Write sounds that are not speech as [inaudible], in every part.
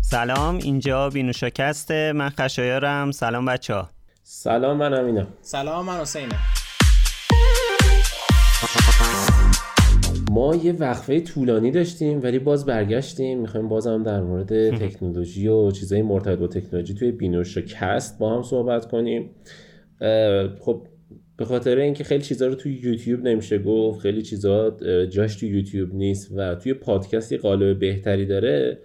سلام اینجا بینوشاکسته من خشایارم. سلام بچه ها سلام من امینم سلام من حسینم. ما یه وقفه طولانی داشتیم ولی باز برگشتیم. می‌خوایم بازم در مورد [laughs] تکنولوژی و چیزهای مرتبط با تکنولوژی توی بینوشاکست با هم صحبت کنیم. خب به خاطر اینکه خیلی چیزها رو توی یوتیوب نمیشه گفت خیلی چیزها جاش توی یوتیوب نیست و توی پادکستی قالب بهتری داره.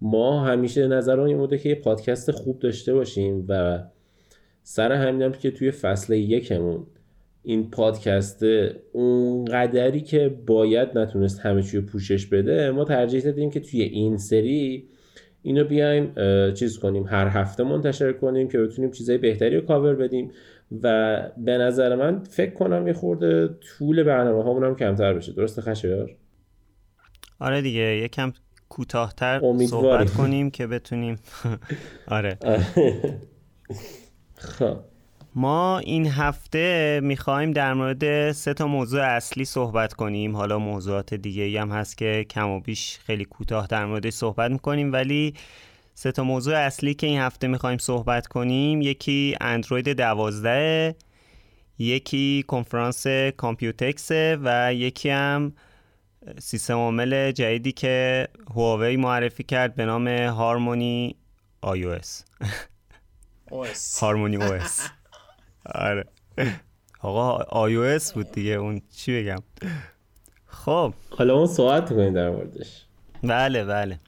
ما همیشه نظر این بوده که یه پادکست خوب داشته باشیم و سر همینم که توی فصل یکمون این پادکست اون قدری که باید نتونست همه چی پوشش بده ما ترجیح دادیم که توی این سری اینو بیایم چیز کنیم هر هفته منتشر کنیم که بتونیم چیزای بهتری رو کاور بدیم. و به نظر من فکر کنم یه خورده طول برنامه هامون هم کمتر بشه. درسته خشایار آره دیگه یکم کوتاهتر صحبت کنیم که بتونیم. [laughs] آره. [laughs] خب. ما این هفته می‌خوایم در مورد سه تا موضوع اصلی صحبت کنیم. حالا موضوعات دیگه هم هست که کم و بیش خیلی کوتاه در موردش صحبت می‌کنیم ولی سه تا موضوع اصلی که این هفته می‌خوایم صحبت کنیم. یکی اندروید دوازده یکی کنفرانس کامپیوتکس و یکی هم سیستم عامل جدیدی که هواوی معرفی کرد به نام هارمونی iOS. [laughs] Harmony OS. آره. آقا iOS بود دیگه. اون چی بگم؟ خب. حالا اون صحبت کنیم در موردش. بله بله.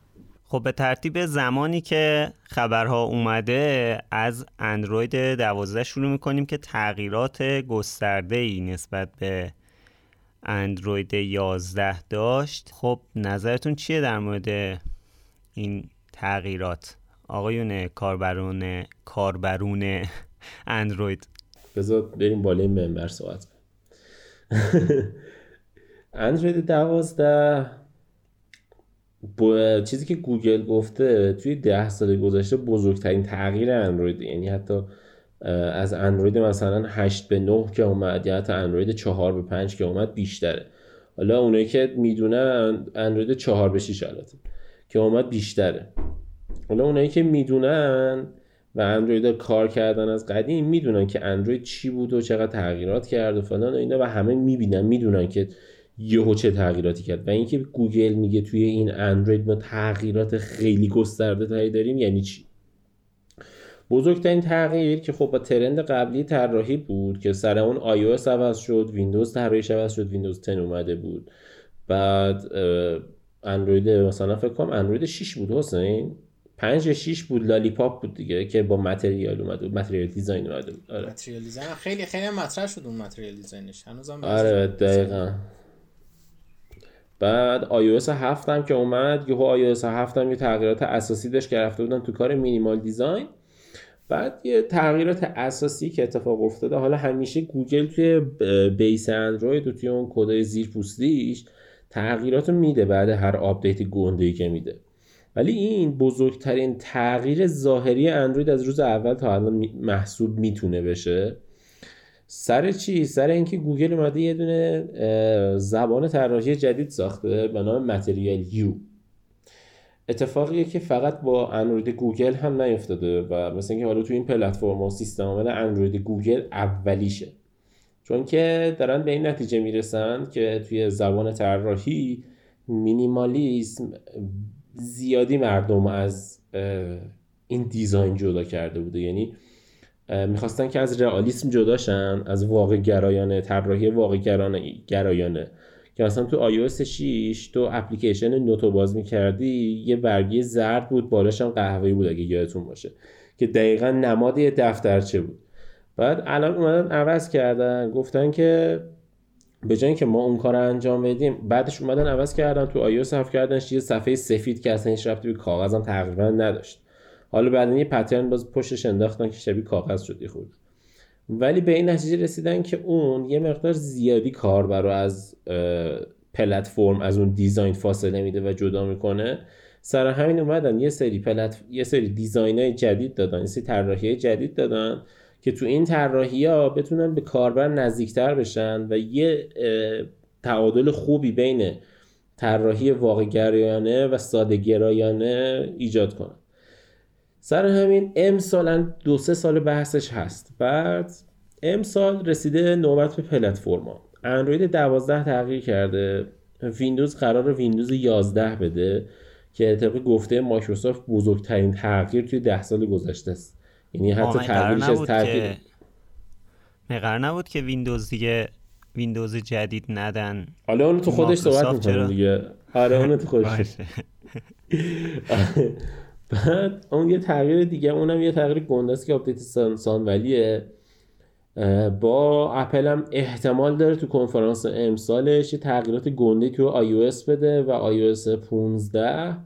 خب به ترتیب زمانی که خبرها اومده از اندروید 12 شروع می‌کنیم که تغییرات گسترده ای نسبت به اندروید 11 داشت. خب نظرتون چیه در مورد این تغییرات؟ آقایون کاربرون کاربرون اندروید. بذار بریم بالای منبر صحبت [laughs] اندروید 12 با چیزی که گوگل گفته توی ده سال گذشته بزرگترین تغییر اندروید. یعنی حتی از اندروید مثلا 8 به 9 که اومد یا حتی اندروید 4 به 5 که اومد بیشتره. حالا اونایی که می‌دونن اندروید 4 به 6 البته که اومد بیشتره. حالا اونایی که می‌دونن و اندروید کار کردن از قدیم می‌دونن که اندروید چی بود و چقدر تغییرات کرد و فلان و اینا و همه می‌بینن می‌دونن که یهو چه تغییراتی کرد؟ و اینکه گوگل میگه توی این اندروید ما تغییرات خیلی گسترده تری داریم یعنی چی؟ بزرگترین تغییر که خب با trend قبلی طراحی بود که سر اون iOS عوض شد ویندوز طراحیش عوض شد ویندوز 10 اومده بود. بعد اندروید مثلا فکر کنم اندروید 6 بود حسین؟ 5 یا 6 بود لالیپاپ بود دیگه که با material اومده بود material design اومده بود. آره. material design. خیلی خیلی مطرح شد اون material design ش. هنوزم آره دقیقاً. بعد iOS 7 هم که اومد یهو iOS 7 هم یه تغییرات اساسی داشت که رفته بودن تو کار minimal design بعد یه تغییرات اساسی که اتفاق افتاده حالا همیشه گوگل توی base اندروید و توی اون کدای زیر پوستیش تغییرات میده بعد هر آپدیت گنده که میده. ولی این بزرگترین تغییر ظاهری اندروید از روز اول تا الان محسوب می‌تونه بشه. سر چی؟ سر اینکه گوگل اومده یه دونه زبان طراحی جدید ساخته به نام Material You. اتفاقیه که فقط با اندروید گوگل هم نیفتاده و مثل اینکه حالا تو این پلتفرم و سیستم عامل اندروید گوگل اولیشه. چون که دارن به این نتیجه می‌رسن که توی زبان طراحی مینیمالیسم زیادی مردم از این دیزاین جدا کرده بوده. یعنی می‌خواستن که از رئالیسم جداشن از واقع گرایانه طراحی واقع گرایانه. که مثلا تو iOS 6 تو اپلیکیشن نوتو باز می‌کردی یه برگی زرد بود بالاش هم قهوه‌ای بود اگه یادتون باشه. که دقیقا نماد یه دفترچه بود. بعد الان اومدن عوض کردن گفتن که به جای که ما اون کار انجام بدیم بعدش اومدن عوض کردن تو iOS حرف کردن یه صفحه سفید که اصلا هیچ ربطی به کاغذم تقریبا نداشت. حالا بعد یه پترن باز پشتش انداختن که شبیه کاغذ شد خود ولی به این نتیجه رسیدن که اون یه مقدار زیادی کاربر رو از پلتفرم از اون دیزاین فاصله میده و جدا می‌کنه. سر همین اومدن یه سری پلت یه سری دیزاین های جدید دادن یه سری طراحی جدید دادن که تو این طراحی ها بتونن به کاربر نزدیکتر بشن و یه تعادل خوبی بین طراحی واقع گرایانه و ساده گرایانه ایجاد کنن. سر همین امسال دو سه سال بحثش هست. بعد امسال رسیده نوبت به پلتفرما. اندروید 12 تغییر کرده. ویندوز قرار ویندوز 11 بده که طبق گفته مایکروسافت بزرگترین تغییر توی ده سال گذشته است. یعنی حتی تغییرش از تغییر قرار نبود که ویندوز دیگه ویندوز جدید ندن. حالا اونو تو خودش صحبت می‌کنه دیگه. آره اونو تو خودش [laughs] بعد اون یه تغییر دیگه اونم یه تغییر گنده است که آپدیت Sun Valley ه. با اپل هم احتمال داره تو کنفرانس امسالش یه تغییرات گنده تو آی بده و آی 15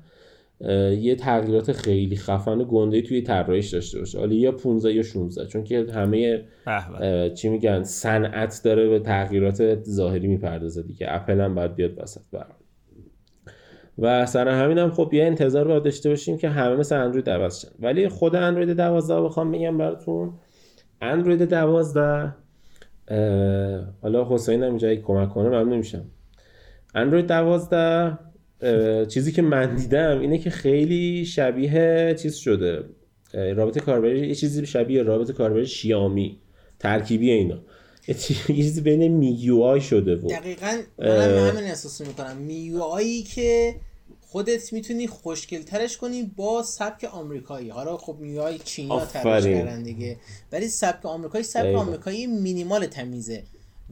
یه تغییرات خیلی خفن و گنده توی طراحیش داشته باشه. حالا یا 15 یا 16 چون که همه چی میگن صنعت داره به تغییرات ظاهری می‌پردازه دیگه. اپل هم باید بیاد وسط برام و سر همین هم خب یه انتظار باید داشته باشیم که همه مثل اندروید عوض شن. ولی خود اندروید 12 بخوام بگم براتون. اندروید 12 حالا حسین هم اینجا کمک کنه ممنون میشم. اندروید 12 چیزی که من دیدم اینه که خیلی شبیه چیز شده. رابط کاربری یه چیزی شبیه رابط کاربری شیامی ترکیبی اینا. یه چیزی بین میو آی شده بود. دقیقا من همین احساس می‌کنم. میو آیی که خودت می‌تونی خوشگل ترش کنی با سبک آمریکایی. حالا خب میوهای چینی ها ترش کردن دیگه. ولی سبک آمریکایی سبک آمریکایی مینیمال تمیزه.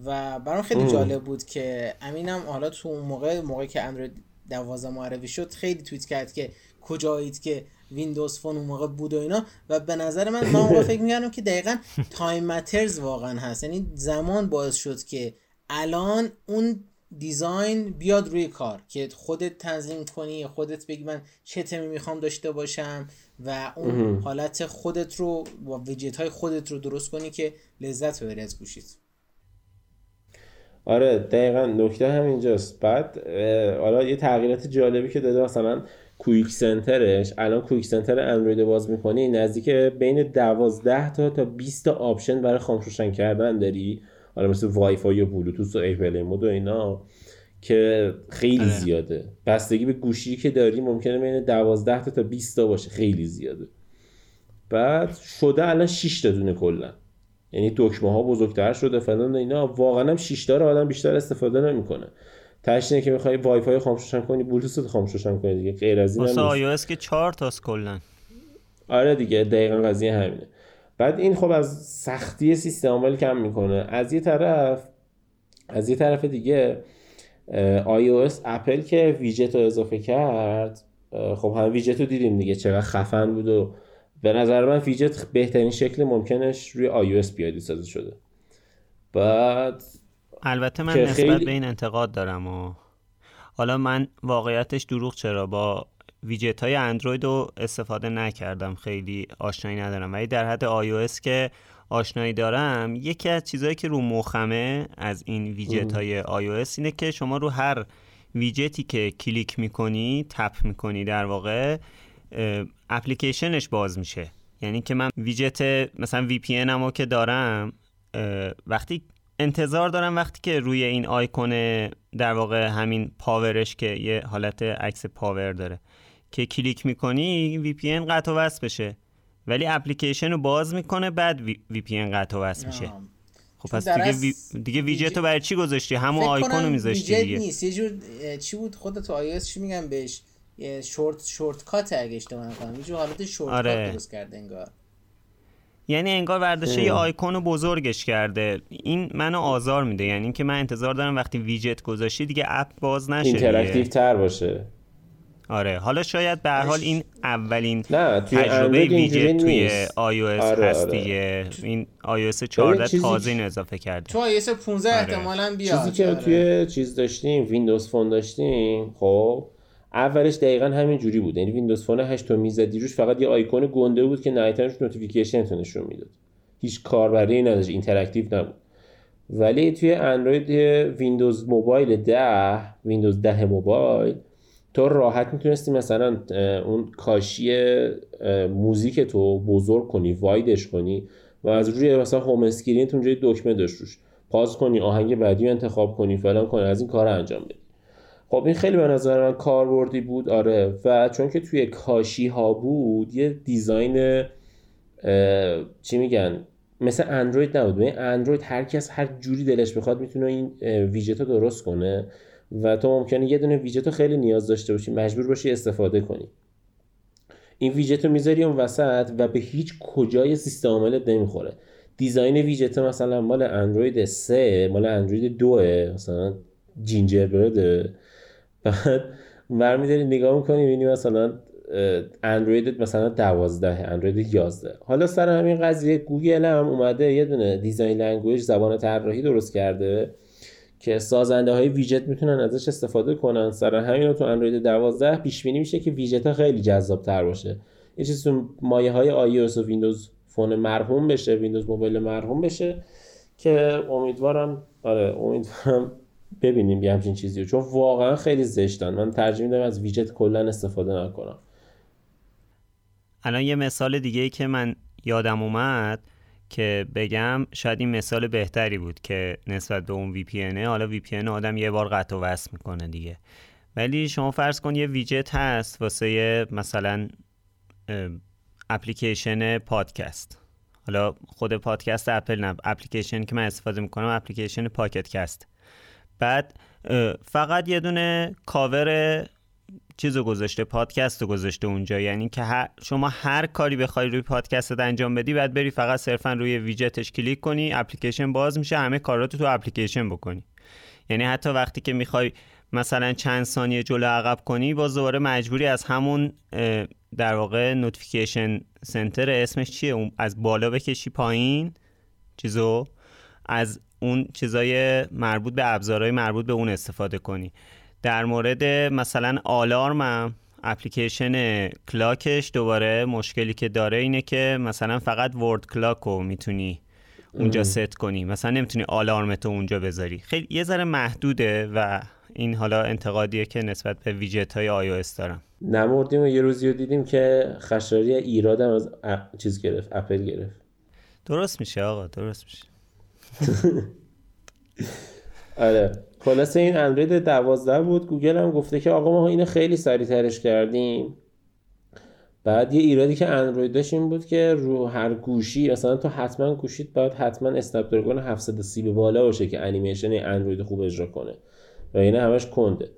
و برام خیلی جالب بود که امینم حالا تو اون موقع موقعی که اندروید 12 معرفی شد خیلی توییت کرد که کجایید که ویندوز فون اون موقع بود و اینا. و به نظر من ما فکر می‌کردم که دقیقا time matters واقعا هست. یعنی زمان باعث شد که الان اون design بیاد روی کار که خودت تنظیم کنی خودت بگی من چه تمی می‌خوام داشته باشم و اون حالت خودت رو و ویجت های خودت رو درست کنی که لذت ببری از گوشیت. آره دقیقا نکته همینجاست. بعد حالا یه تغییرات جالبی که داده مثلا quick center ش الان quick center اندروید باز می‌کنی نزدیک بین 12 تا تا 20 تا option برای خاموش روشن کردن داری. حالا مثل وای فای و بلوتوث و airplane mode و اینا که خیلی آره. زیاده. بستگی به گوشی که داری ممکنه بین 12 تا تا 20 تا باشه. خیلی زیاده. بعد شده الان 6 تا دونه کلا. یعنی دکمه ها بزرگتر شده فلان اینا. واقعا هم 6 تا رو آدم بیشتر استفاده نمی‌کنه. تاش که می‌خوای وای فای خاموش کنی بلوتوث خاموش کنی دیگه. غیر از این هم که 4 تاست کلا. آره دیگه دقیقا قضیه همینه. بعد این خب از سختی سیستم عامل کم می‌کنه. از یه طرف از یه طرف دیگه iOS اپل که ویجت رو اضافه کرد خب هم ویجت رو دیدیم دیگه. چقدر خفن بود و به نظر من ویجت بهترین شکل ممکنش روی iOS پیاده سازی شده. بعد البته من نسبت خیلی... به این انتقاد دارم و حالا من واقعیتش دروغ چرا با ویجت های اندروید رو استفاده نکردم خیلی آشنایی ندارم. ولی در حد iOS که آشنایی دارم یکی از چیزهایی که رو مخمه از این ویجت های iOS اینه که شما رو هر ویجتی که کلیک می‌کنی تپ می‌کنی در واقع اپلیکیشنش باز میشه. یعنی که من ویجت مثلا VPN که دارم وقتی انتظار دارم وقتی که روی این آیکون در واقع همین power ش که یه حالت عکس power داره که کلیک می‌کنی VPN قطع و وصل بشه. ولی اپلیکیشن رو باز می‌کنه بعد VPN قطع و وصل میشه. خب پس دیگه وی... دیگه ویجت رو برای چی گذاشتی؟ همون آیکون رو میذاشتی دیگه. نیست. یه جور چی بود؟ خودت تو آی چی میگن بهش؟ short shortcut اگه اشتباه نکنم. یه جور حالت شورت آره. درست کرده انگار. یعنی انگار ورداشته یه آیکون رو بزرگش کرده. این منو آزار میده. یعنی اینکه من انتظار دارم وقتی ویجت گذاشتی دیگه اپ باز نشه interactive تر باشه. آره. حالا شاید به حال این اولین نه توی تجربه ویژه توی iOS آره هست آره. دیگه این iOS 14 تازه این اضافه کرده. تو iOS 15 آره. احتمالاً بیاد. چیزی که آره. توی چیز داشتیم ویندوز فون داشتیم خب اولش دقیقا همین جوری بود. یعنی ویندوز فون 8 تو می‌زدی روش فقط یه آیکون گنده بود که نهایتاش notification تو نشون می‌داد. هیچ کاربری نداشت interactive نبود. ولی توی اندروید ویندوز موبایل 10 ویندوز 10 موبایل تو راحت می‌تونستی مثلا اون کاشی موزیک تو بزرگ کنی wide ش کنی و از روی مثلا home screen اونجا دکمه داشت روش. pause کنی آهنگ بعدی انتخاب کنی فلان کنی از این کار انجام بدی خب این خیلی به نظر من کاربردی بود آره. و چون که توی کاشی ها بود یه design چی میگن؟ مثل اندروید نبود. اندروید هر کس هر جوری دلش بخواد می‌تونه این ویجت رو درست کنه و تو ممکنه یه دونه ویجت رو خیلی نیاز داشته باشی مجبور باشی استفاده کنی. این ویجت رو می‌ذاری اون وسط و به هیچ کجای سیستم عاملت نمی‌خوره. design widget مثلا مال اندروید 3 مال اندروید 2 مثلا gingerbread ـه. بعد برمیداری نگاه می‌کنی می‌بینی مثلا اندروید مثلا 12 اندروید 11 حالا سر همین قضیه گوگل هم اومده یه دونه design language زبان طراحی درست کرده که سازنده های ویجت می‌تونن ازش استفاده کنن. سر همین تو اندروید 12 پیش بینی میشه که ویجت ها خیلی جذاب تر باشه. یه چیز تو مایه های iOS و ویندوز فون مرحوم بشه ویندوز موبایل مرحوم بشه که امیدوارم آره امیدوارم ببینیم یه همچین چیزی چون واقعا خیلی زشتن. من ترجیح میدم از ویجت کلا استفاده نکنم. الان یه مثال دیگه که من یادم اومد که بگم شاید این مثال بهتری بود که نسبت به اون VPN حالا VPN آدم یه بار قطع و وصل می‌کنه دیگه. ولی شما فرض کن یه ویجت هست واسه مثلا اپلیکیشن پادکست. حالا خود پادکست اپل نه اپلیکیشنی که من استفاده می‌کنم اپلیکیشن Pocket Casts. بعد فقط یه دونه کاور چیز گذاشته پادکست رو گذاشته اونجا. یعنی که شما هر کاری بخوای روی پادکست انجام بدی بعد بری فقط صرفا روی ویجتش کلیک کنی اپلیکیشن باز میشه همه کاراتو تو اپلیکیشن بکنی. یعنی حتی وقتی که می‌خوای مثلا چند ثانیه جلو عقب کنی باز دوباره مجبوری از همون در واقع notification center اسمش چیه؟ از بالا بکشی پایین چیزو از اون چیزای مربوط به ابزارهای مربوط به اون استفاده کنی. در مورد مثلا آلارم اپلیکیشن clock ش دوباره مشکلی که داره اینه که مثلا فقط world clock رو می‌تونی اونجا ست کنی. مثلا نمی‌تونی آلارمتو اونجا بذاری. خیلی یه ذره محدوده و این حالا انتقادیه که نسبت به ویجت های آی دارم. نمردیم و یه روزی رو دیدیم که خشایار ایرادم از چیز گرفت اپل گرفت. درست میشه آقا درست میشه. [laughs] آره. خلاصه این اندروید 12 بود. گوگل هم گفته که آقا ما اینو خیلی سریع ترش کردیم. بعد یه ایرادی که اندروید داشت این بود که رو هر گوشی مثلا تو حتما گوشید باید حتما Snapdragon 730 به بالا باشه که انیمیشن اندروید خوب اجرا کنه. و اینا همش کنده.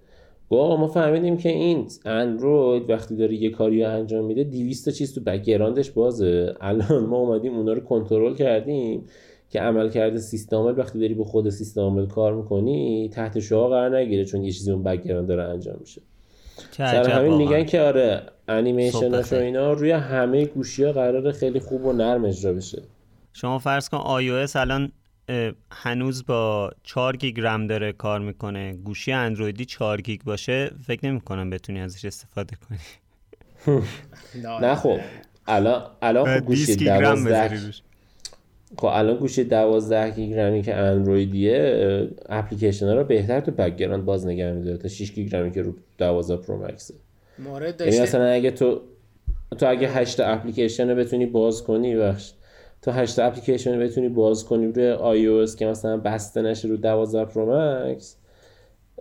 گفت ما فهمیدیم که این اندروید وقتی داره یه کاری انجام میده 200 چیز تو background ش بازه. الان ما اومدیم اونا رو کنترل کردیم. که عملکرد سیستم وقتی داری با خود سیستم کار می‌کنی تحت شعاع قرار نگیره چون یه چیزی اون background داره انجام میشه. سر همین میگن که آره انیمیشناش و اینا روی همه گوشی ها قرار خیلی خوب و نرم اجرا بشه. شما فرض کن iOS الان هنوز با 4 گیگ رم داره کار می‌کنه. گوشی اندرویدی 4 گیگ باشه فکر نمی کنم بتونی ازش استفاده کنی. [laughs] نه خب الان الان خب گوشی 12 خب الان گوشی 12 گیگ رمی که اندرویدیه اپلیکیشن ها رو بهتر تو background باز نگه میداره تا 6 گیگ رمی که رو 12 Pro Max ـه مورد یعنی داشته. مثلا اگه تو تو اگه 8 اپلیکیشن رو بتونی باز کنی بخش تو 8 اپلیکیشن رو بتونی باز کنی روی iOS که مثلا بسته نشه رو 12 Pro Max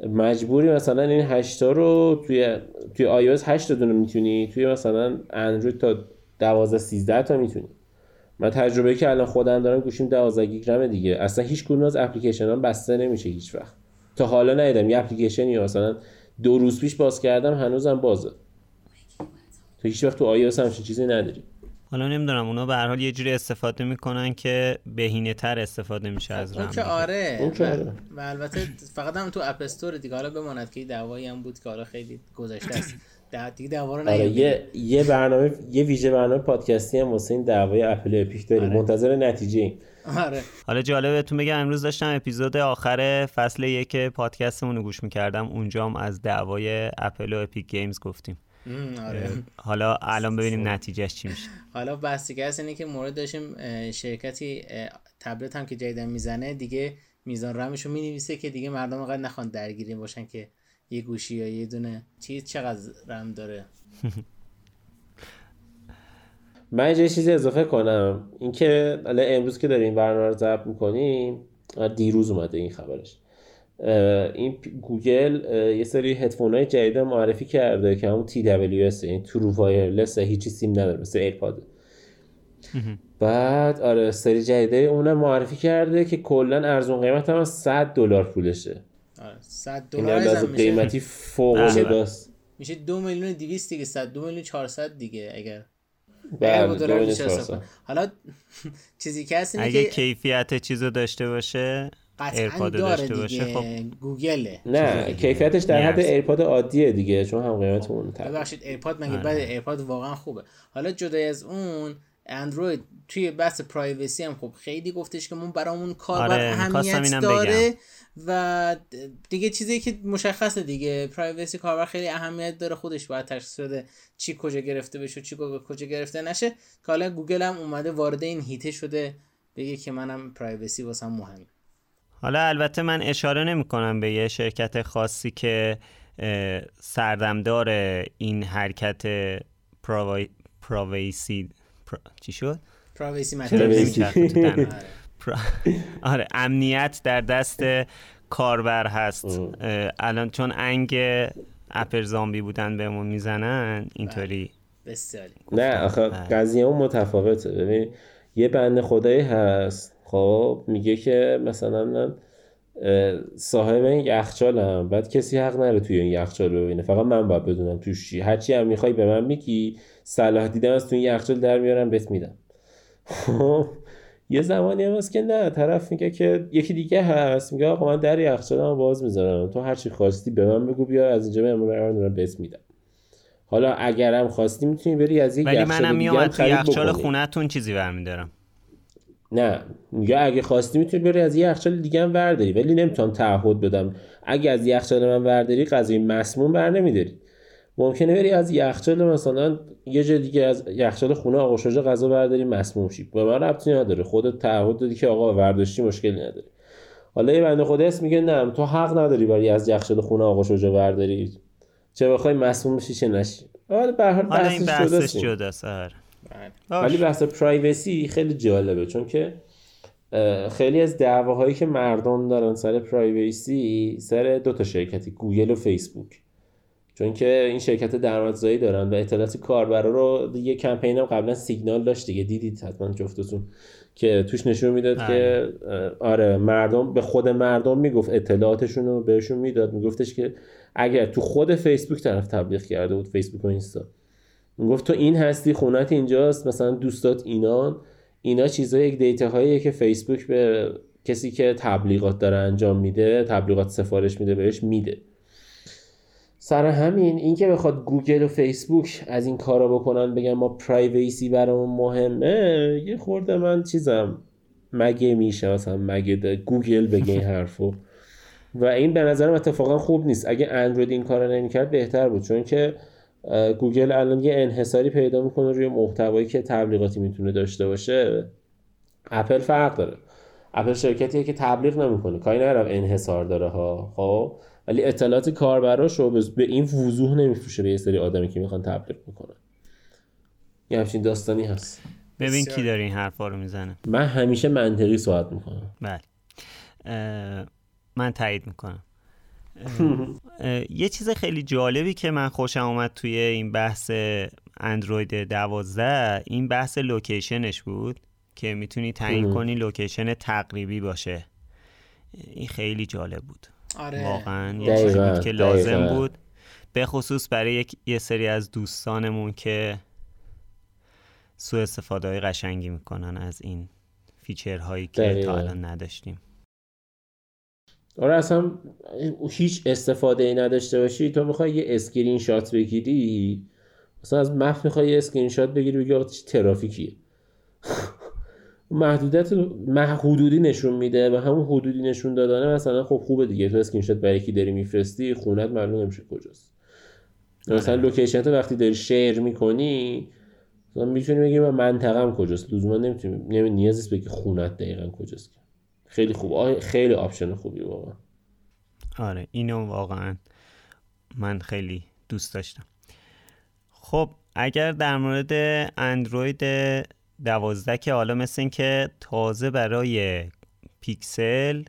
مجبوری مثلا این 8 رو توی توی iOS 8 تا دونه می‌تونی توی مثلا اندروید تا 12 13 تا می‌تونی. من تجربه که الان خودم دارم گوشیم 12 گیگ رم دیگه. اصلا هیچ کدوم از اپلیکیشن ها بسته نمیشه هیچ وقت. تا حالا ندیدم. یه اپلیکیشنی مثلا دو روز پیش باز کردم هنوزم بازه. تو هیچ وقت تو iOS هم چیزی نداری. حالا نمی‌دونم اونا به هر حال یه جوری استفاده می‌کنن که بهینه تر استفاده میشه از رم اون که آره. اون که آره. و البته فقط هم تو اپ استور دیگه. حالا بماند که دعوایی هم بود که حالا خیلی گذشته است. دیگه دعوا رو آره یه یه برنامه یه ویژه برنامه پادکستی هم واسه این دعوای اپل اپیک داریم. آره. منتظر نتیجه ایم. آره. حالا جالبتون بگم امروز داشتم اپیزود آخر فصل یک پادکستمون رو گوش می‌کردم. اونجا هم از دعوای اپل و Epic Games گفتیم. آره. حالا الان ببینیم نتیجهش چی میشه. [laughs] حالا بحثی که اینه که مورد داشتیم شرکتی تبلت هم که جدیداً می‌زنه دیگه میزان رمش رو می‌نویسه که دیگه مردم اینقدر نخوان درگیری باشن که یه گوشی یا یه دونه چیز چقدر رم داره؟ [laughs] من یه چیزی اضافه کنم. اینکه الان امروز که داریم برنامه رو ضبط می‌کنیم دیروز اومده این خبرش. این گوگل یه سری هدفون های جدید معرفی کرده که همون TWS این true wireless هیچی سیم نداره مثل AirPod بعد آره سری جدیده اونم معرفی کرده که کلا ارزون قیمت هم 100 دلار پولشه. 100 دلار قیمتی فوق العاده است. میشه دو میلیون 200 دیگه 100 دو میلیون 400 دیگه اگر. بله حالا [laughs] چیزی که هست اگه کیفیت چیزو داشته باشه AirPod داشته باشه خب. گوگله. نه کیفیتش در حد AirPod عادیه دیگه چون هم قیمت اون ببخشید AirPod مگه بعد AirPod واقعا خوبه. حالا جدای از اون اندروید توی بحث privacy هم خب خیلی گفتش که من برامون کار آره، اهمیت داره. و دیگه چیزی که مشخصه دیگه. privacy کاربر خیلی اهمیت داره. خودش باید تشخیص بده چی کجا گرفته بشه چی کجا گرفته نشه. که حالا گوگل هم اومده وارد این حیطه شده. بگه که منم privacy واسم مهمه. حالا البته من اشاره نمی کنم به یه شرکت خاصی که سردمدار این حرکت privacy چی شد؟ privacy [laughs] [laughs] آره امنیت در دست کاربر هست. الان چون انگ اپر زامبی بودن بهمون می‌زنن اینطوری بله. بسیاری. نه آخه بله. قضیه اون متفاوته. ببین یه بند خدایی هست خب میگه که مثلا من صاحب این یخچالم. بعد کسی حق نره توی این یخچال ببینه. فقط من باید بدونم توش چی. هرچی هم می‌خوای به من میگی صلاح دیدم از توی این یخچال در میارم بهت میدم. خب یه زمانی هم هست که نه طرف میگه که یکی دیگه هست میگه آقا من در یخچالم باز می‌ذارم. تو هر چی خواستی به من بگو بیا از اینجا من برام بس میدم. حالا اگرم خواستی می‌تونی بری از یک ولی منم میام تو یخچال خونهتون چیزی برمیدارم. نه میگه اگه خواستی می‌تونی بری از یخچال دیگه هم ورداری ولی نمی‌تونم تعهد بدم. اگه از یخچال من ورداری غذای مسموم بر نمیداری. ممکنه بری از یخچال مثلا یه جای دیگه از یخچال خونه آقا شجاع غذا برداری مسموم شی. به من ربطی نداره. خودت تعهد دادی که آقا ورداشتی مشکلی نداره. حالا یه بنده خدا اسم میگه نه تو حق نداری بری از یخچال خونه آقا شجاع برداری. چه بخوای مسموم بشی چه نشی. حالا به هر بحثش جداست. آره. ولی بحث privacy خیلی جالبه چون که خیلی از دعواهایی که مردم دارن سر privacy سر دو تا شرکتی گوگل و فیسبوک. چون که این شرکت درآمدزایی دارن و اطلاعات کاربرا رو یه کمپین هم قبلا سیگنال داشت دیگه. دیدید حتما جفتتون که توش نشون می‌داد که بله. آره مردم به خود مردم می‌گفت اطلاعاتشون رو بهشون می‌داد. میگفتش که اگر تو خود فیسبوک طرف تبلیغ کرده بود فیسبوک و اینستا. می‌گفت تو این هستی خونت اینجاست مثلا دوستات اینان اینا چیزای یک دیتا هایی که فیسبوک به کسی که تبلیغات داره انجام میده تبلیغات سفارش میده بهش میده. سر همین اینکه بخواد گوگل و فیسبوک از این کارا بکنن بگن ما privacy برامون مهمه یه خورده من چیزم مگه میشه؟ مثلا مگه گوگل بگه این حرفو؟ و این به نظرم اتفاقا خوب نیست. اگه اندروید این کارو نمی‌کرد بهتر بود چون که گوگل الان یه انحصاری پیدا می‌کنه روی محتوایی که تبلیغاتی می‌تونه داشته باشه. اپل فرق داره. اپل شرکتیه که تبلیغ نمی‌کنه. کاری ندارم انحصار داره ها. خب؟ ولی اطلاعات کاربراش رو به این وضوح نمیفروشه به یه سری آدمی که می‌خوان تبلیغ بکنن. یه همچین داستانی هست. ببین کی داره این حرفا رو می‌زنه. من همیشه منطقی صحبت می‌کنم. بله. من تایید می‌کنم. [laughs] یه چیز خیلی جالبی که من خوشم اومد توی این بحث اندروید دوازده این بحث location ش بود که می‌تونی تعیین کنی location تقریبی باشه. این خیلی جالب بود. آره. واقعا یه چیزی بود که لازم بود. به خصوص برای یه سری از دوستانمون که سو استفاده های قشنگی می‌کنن از این feature هایی که تا الان نداشتیم. آره اصلا هیچ استفاده ای نداشته باشی. تو می‌خوای یه اسکرین شات بگیری مثلا از map می‌خوای یه اسکرین شات بگیری بگی چه ترافیکیه. محدودیت حدودی نشون میده و همون حدودی نشون دادنه مثلا خب خوبه دیگه. تو اسکرین شات برای کی داری میفرستی خونت معلوم نمیشه کجاست. مثلا آره. location تو وقتی داری share می‌کنی مثلا می‌تونی بگی من منطقم کجاست. لزوما نمی‌تونی نیاز بگی خونت دقیقا کجاست خیلی خوب. خیلی option خوبی واقعا. آره اینو واقعا من خیلی دوست داشتم. خب اگر در مورد اندروید دوازده که حالا مثل این که تازه برای پیکسل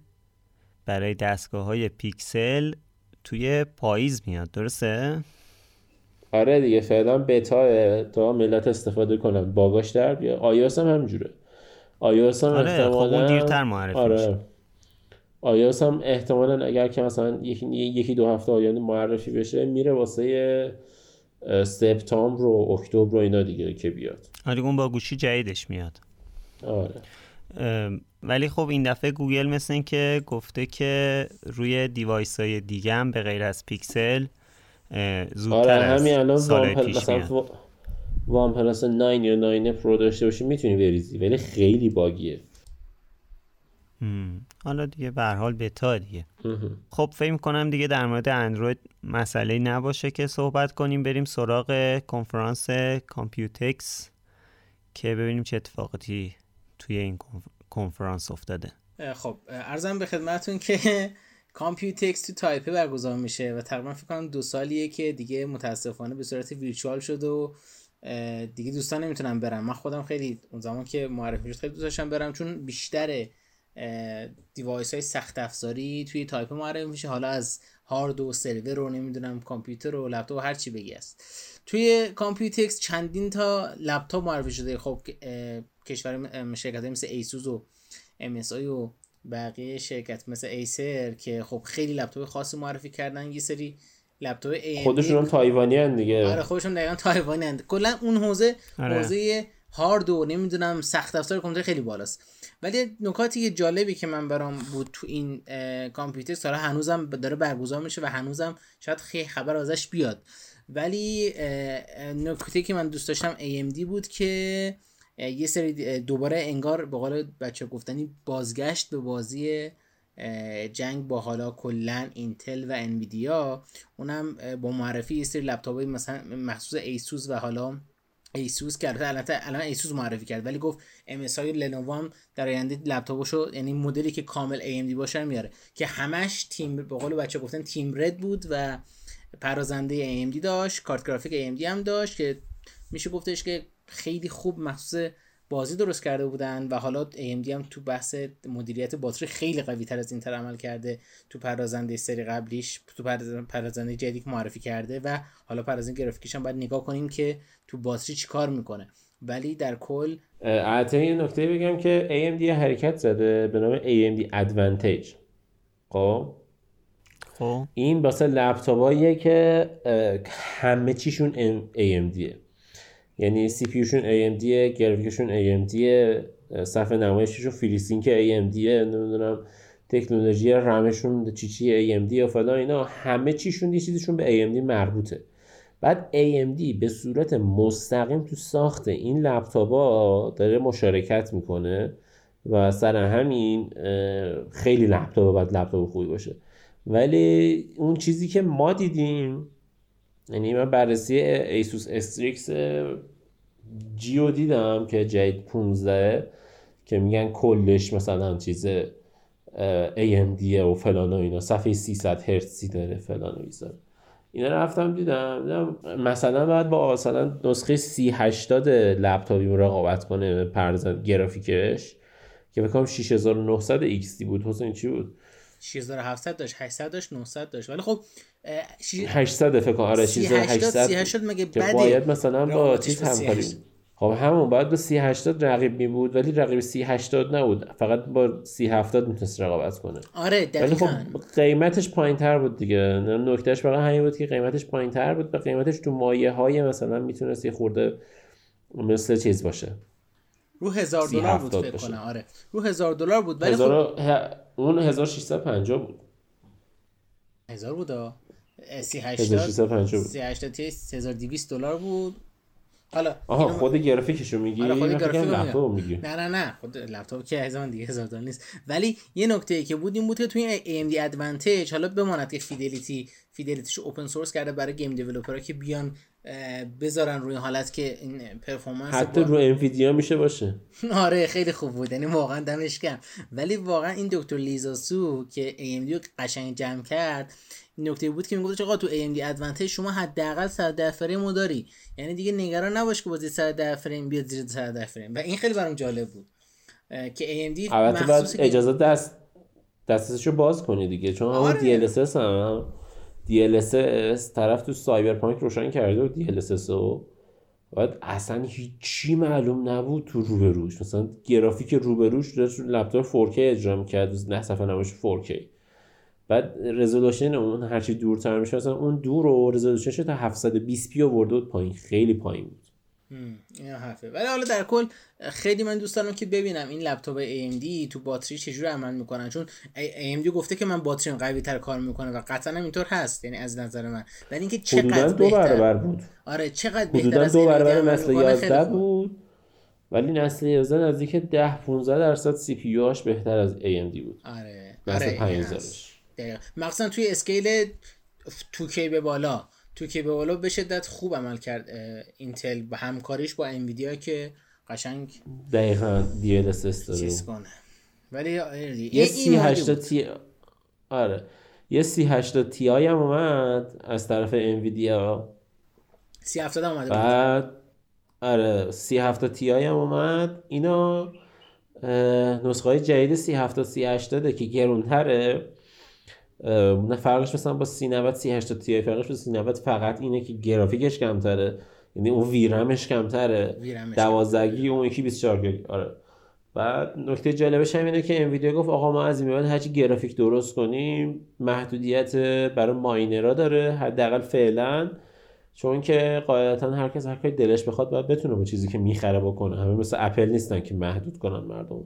برای دستگاه های پیکسل توی پاییز میاد درسته؟ آره دیگه فعلا بتا تا ملت استفاده کنن باگاش در بیا آیاس هم همجوره آیاس هم آره خب احتمالا خب دیرتر معرفی آره. آیاس هم احتمالا اگر که مثلا یکی, یکی دو هفته آینده معرفی بشه میره واسه سپتامبر و اکتبر و اینا دیگه که بیاد. آره اون با گوشی جدیدش میاد. آره. ولی خب این دفعه گوگل مثل این که گفته که روی device های دیگه هم به غیر از پیکسل زودتر آره همین الان سال پیش مثلا وان پلاس 9 یا 9 پرو داشته باشی می‌تونی بریزی ولی خیلی buggy ه. حالا دیگه به حال بتا دیگه. خب فکر کنم دیگه در مورد اندروید مسئله نباشه که صحبت کنیم. بریم سراغ کنفرانس کامپیوتکس که ببینیم چه اتفاقاتی توی این کنفرانس افتاده. خب عرضم به خدمتتون که [laughs] کامپیوتکس تو تایپه برگزار میشه و تقریبا فکر کنم دو سالیه که دیگه متاسفانه به صورت virtual شده و دیگه دوستان نمی‌تونم برم من خودم خیلی اون زمان که معرفی شد خیلی دوست داشتم برم چون بیشتر device های سخت افزاری توی تایپه معرفی میشه. حالا از هارد و سرور رو نمی‌دونم کامپیوتر و لپتاپ و هر چی بگی است توی کامپیوتکس چندین تا لپتاپ معرفی شده. خب کشور شرکت مثل ایسوس و ام و بقیه شرکت مثل ایسر که خب خیلی لپتاپ خاصی معرفی کردن. یه سری لپتاپ خودشون هم تایوانی هن دیگه. آره خودشون دقیقا تایوانی هن کلا اون حوزه آره. حوزه هارد و نمی‌دونم سخت افزار کامپیوتر خیلی بالاست. ولی نکاتی جالبی که من برام بود تو این کامپیوتر سال هنوزم داره برگزار میشه و هنوزم شاید خیلی خبر ازش بیاد. ولی نکته که من دوست داشتم AMD بود که یه سری دوباره انگار به قول بچه گفتنی بازگشت به بازی جنگ با حالا کلا اینتل و انویدیا اونم با معرفی یه سری لپتاپ مثلا مخصوص ایسوس و حالا ایسوس که البته الان ایسوس معرفی کرد ولی گفت ام اس آی لنوو هم در آینده لپتاپشو یعنی مدلی که کامل AMD باشه میاره. که همش تیم به قول بچه گفتن team red بود و پردازنده AMD داشت کارت گرافیک AMD هم داشت که میشه گفتش که خیلی خوب مخصوص بازی درست کرده بودن و حالا AMD هم تو بحث مدیریت باتری خیلی قوی تر از این تر عمل کرده. تو پردازنده سری قبلیش تو پرازنده جدید معرفی کرده و حالا پرازنده گرافیکیش هم باید نگاه کنیم که تو باتری چیکار می‌کنه. ولی در کل البته یه نکته بگم که AMD حرکت زده به نام AMD Advantage. خب؟ خب. این واسه لپتاپاییه که همه چیشون AMDه یعنی سی پیوشون AMD گرافیکشون AMD صفحه نمایششون فریسینک AMD نمی‌دونم تکنولوژی رمشون چی چی AMD و فلان اینا. همه چیشون یه چیزشون به AMD مربوطه. بعد AMD به صورت مستقیم تو ساخت این لپتاپا داره مشارکت می‌کنه و سر همین خیلی لپتاپ باید لپتاپ خوبی باشه. ولی اون چیزی که ما دیدیم یعنی من بررسی ایسوس استریکس جیو دیدم که جید 15 که میگن کلش مثلا چیز AMD و فلان و اینا. صفحه 300 هرتزی داره فلان و اینا اینا رفتم دیدم, دیدم مثلا باید با مثلا نسخه 3080 لپتاپی رقابت کنه پرزن گرافیکش که بکنم 6900 XT بود. حسین چی بود؟ 6700 داشت 800 داشت 900 داشت. ولی خب 800 فکر کنم آره 800 800 مگه بده باید مثلا با چیز همکاری خب همون باید با 3080 رقیب می بود ولی رقیب 3080 نبود. فقط با 3070 می‌تونست رقابت کنه. آره دقیقاً. ولی خب قیمتش پایین تر بود دیگه. نکتهش فقط همین بود که قیمتش پایین تر بود و قیمتش تو مایه های مثلا می‌تونست یه خورده مثل چیز باشه. رو هزار دلار بود فکر کنم. آره. رو هزار دلار بود ولی هزار... خب اون 1650 بود. هزار بود 3080 3080 1200 دلار بود. حالا آها خود گرافیکشو میگی؟ آره خود لپتاپ میگی. نه نه نه خود لپتاپ که هزار دیگه هزار دلار نیست. ولی یه نکته ای که بود این بود که توی AMD ادوانتیج حالا بماند که فیدلیتی فیدلیتیش اوپن سورس کرده برای گیم دیولپرها که بیان بذارن روی حالت که این پرفورمنس حتی با... رو انویدیا میشه باشه. [laughs] آره خیلی خوب بود. یعنی واقعا دمش گرم. ولی واقعا این دکتر لیزاسو که AMD رو قشنگ جمع کرد نکته بود که می‌گفت آقا تو AMD ادوانتیج شما حداقل 110 فریم داری. یعنی دیگه نگران نباش که بازی 110 فریم بیاد زیر 110 فریم. و این خیلی برام جالب بود. که AMD البته اجازه دست دسترسیشو باز کنی دیگه چون آره. DLSS هم. DLSS طرف تو سایبرپانک روشن کرده و DLSS رو. باید اصلا هیچی معلوم نبود تو روبروش. مثلا گرافیک روبروش داشت لپتاپ 4K اجرا می‌کرد نه صفحه نمایش 4K بعد resolution اون هرچی دورتر میشه مثلا اون دور و resolution ش تا 720 پی آورده بود پایین. خیلی پایین بود. این حرفه. ولی حالا در کل خیلی من دوست دارم که ببینم این لپتاپ AMD تو باتری چجوری عمل می‌کنن. چون AMD گفته که من باتریم قوی تر کار می‌کنه و قطعا هم اینطور هست یعنی از نظر من. ولی اینکه چقدر دو برابر بود. آره چقدر بهتر از دو برابر نسل 11 بود. ولی نسل 11 نزدیک 10 15 درصد CPU هاش بهتر از AMD بود. آره نسل آره 5000 مخصوصا توی اسکیل 2K به بالا. تو که به بالا به شدت خوب عمل کرد اینتل به همکاریش با انویدیا که قشنگ دقیقا DLSS داره. چیز کنه. ولی یه سی هشتا تی آره. یه سی هشتا تی آی هم اومد از طرف انویدیا. سی هفتاد اومده بعد آره سی هفتا تی آی هم اومد. اینا نسخه های جدید سی هفتاد سی هشتاده که گرونتره. نه فرقش مثلا با سی 90 سی 80 Ti فرقش با سی 90 فقط اینه که گرافیکش کمتره. یعنی اون VRAM ش کمتره. 12 اون یکی 24 گیگ. آره. بعد نکته جالبش هم اینه که انویدیا گفت آقا ما از این بعد هرچی گرافیک درست کنیم محدودیت برای ماینرها داره حداقل فعلا. چون که قاعدتا هر کس هر کاری دلش بخواد باید بتونه با چیزی که می‌خره بکنه. همه مثل اپل نیستن که محدود کنن مردم.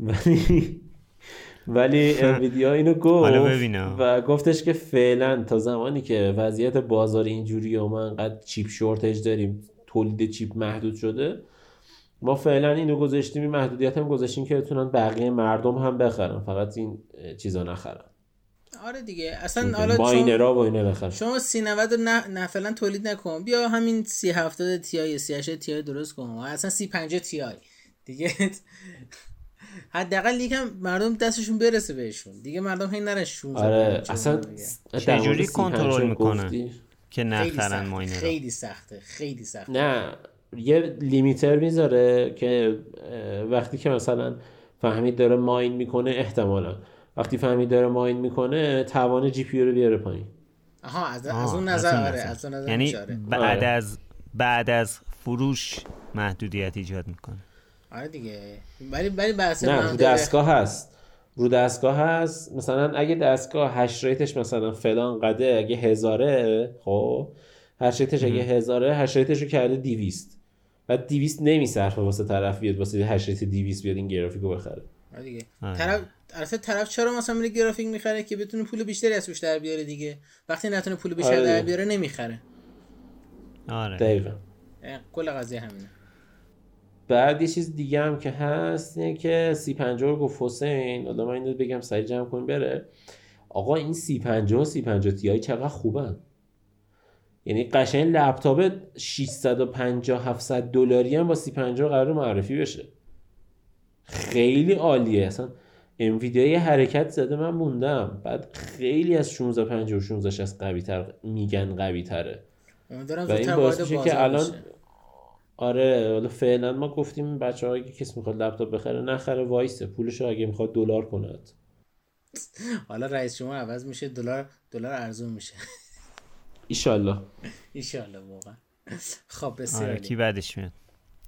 ولی ولی [laughs] انویدیا اینو گفت و گفتش که فعلا تا زمانی که وضعیت بازار اینجوری و ما انقدر chip shortage داریم تولید chip محدود شده ما فعلا اینو گذاشتیم این محدودیت هم گذاشتیم که بتونن بقیه مردم هم بخرن. فقط این چیزا نخرن. آره دیگه. اصلا حالا ماینرا و اینا بخرن. شما سی 90 نه نه فعلا تولید نکن. بیا همین سی 70 Ti سی 80 Ti درست کن. اصلا سی 50 Ti. دیگه حداقل یکم مردم دستشون برسه بهشون. دیگه مردم هی نرشون آره اصلا چجوری کنترل می‌کنن که نخرن ماینر خیلی سخته خیلی سخته. نه یه لیمیتر می‌ذاره که وقتی که مثلا فهمید داره ماین می‌کنه احتمالا. وقتی فهمید داره ماین می‌کنه توان جی پی رو بیاره پایین. آها از, از اون نظر آره از اون نظر یعنی بعد آره. از بعد از فروش محدودیت ایجاد می‌کنه. آره دیگه. ولی ولی بحث نه رو دستگاه هست. رو دستگاه هست. مثلا اگه دستگاه هش ریتش مثلا فلان قده اگه هزاره خب هش ریتش اگه هزاره هش ریتش رو کرده دویست بعد دویست نمیصرفه واسه طرف بیاد واسه hash rate دویست بیاد این گرافیک رو بخره. آره دیگه. آره. طرف اصلا طرف چرا مثلا میره گرافیک می‌خره که بتونه پول بیشتری از روش در بیاره دیگه؟ وقتی نتونه پول بیشتر آره در بیاره نمی‌خره. آره. دقیقاً. کل قضیه همینه. بعد یه چیز دیگه هم که هست اینه که سی 50 رو گفت حسین. حالا من اینو بگم سریع جمع کنیم بره. آقا این سی 50 و سی 50 تی آی چقدر خوبن. یعنی قشنگ لپتاپ 650 700 دلاری هم با سی 50 قرار معرفی بشه. خیلی عالیه. اصلا انویدیا یه حرکت زده من موندم. بعد خیلی از 1650 و 16 از قوی تر میگن قوی تره و این باعث میشه که الان آره حالا فعلا ما گفتیم بچه اگه کسی می‌خواد لپتاپ بخره نخره وایسه پولش اگه می‌خواد دلار کند حالا رئیس شما عوض میشه دلار دلار ارزون میشه. ایشالله. ایشالله واقعا. خب بسیار آره کی بعدش میاد؟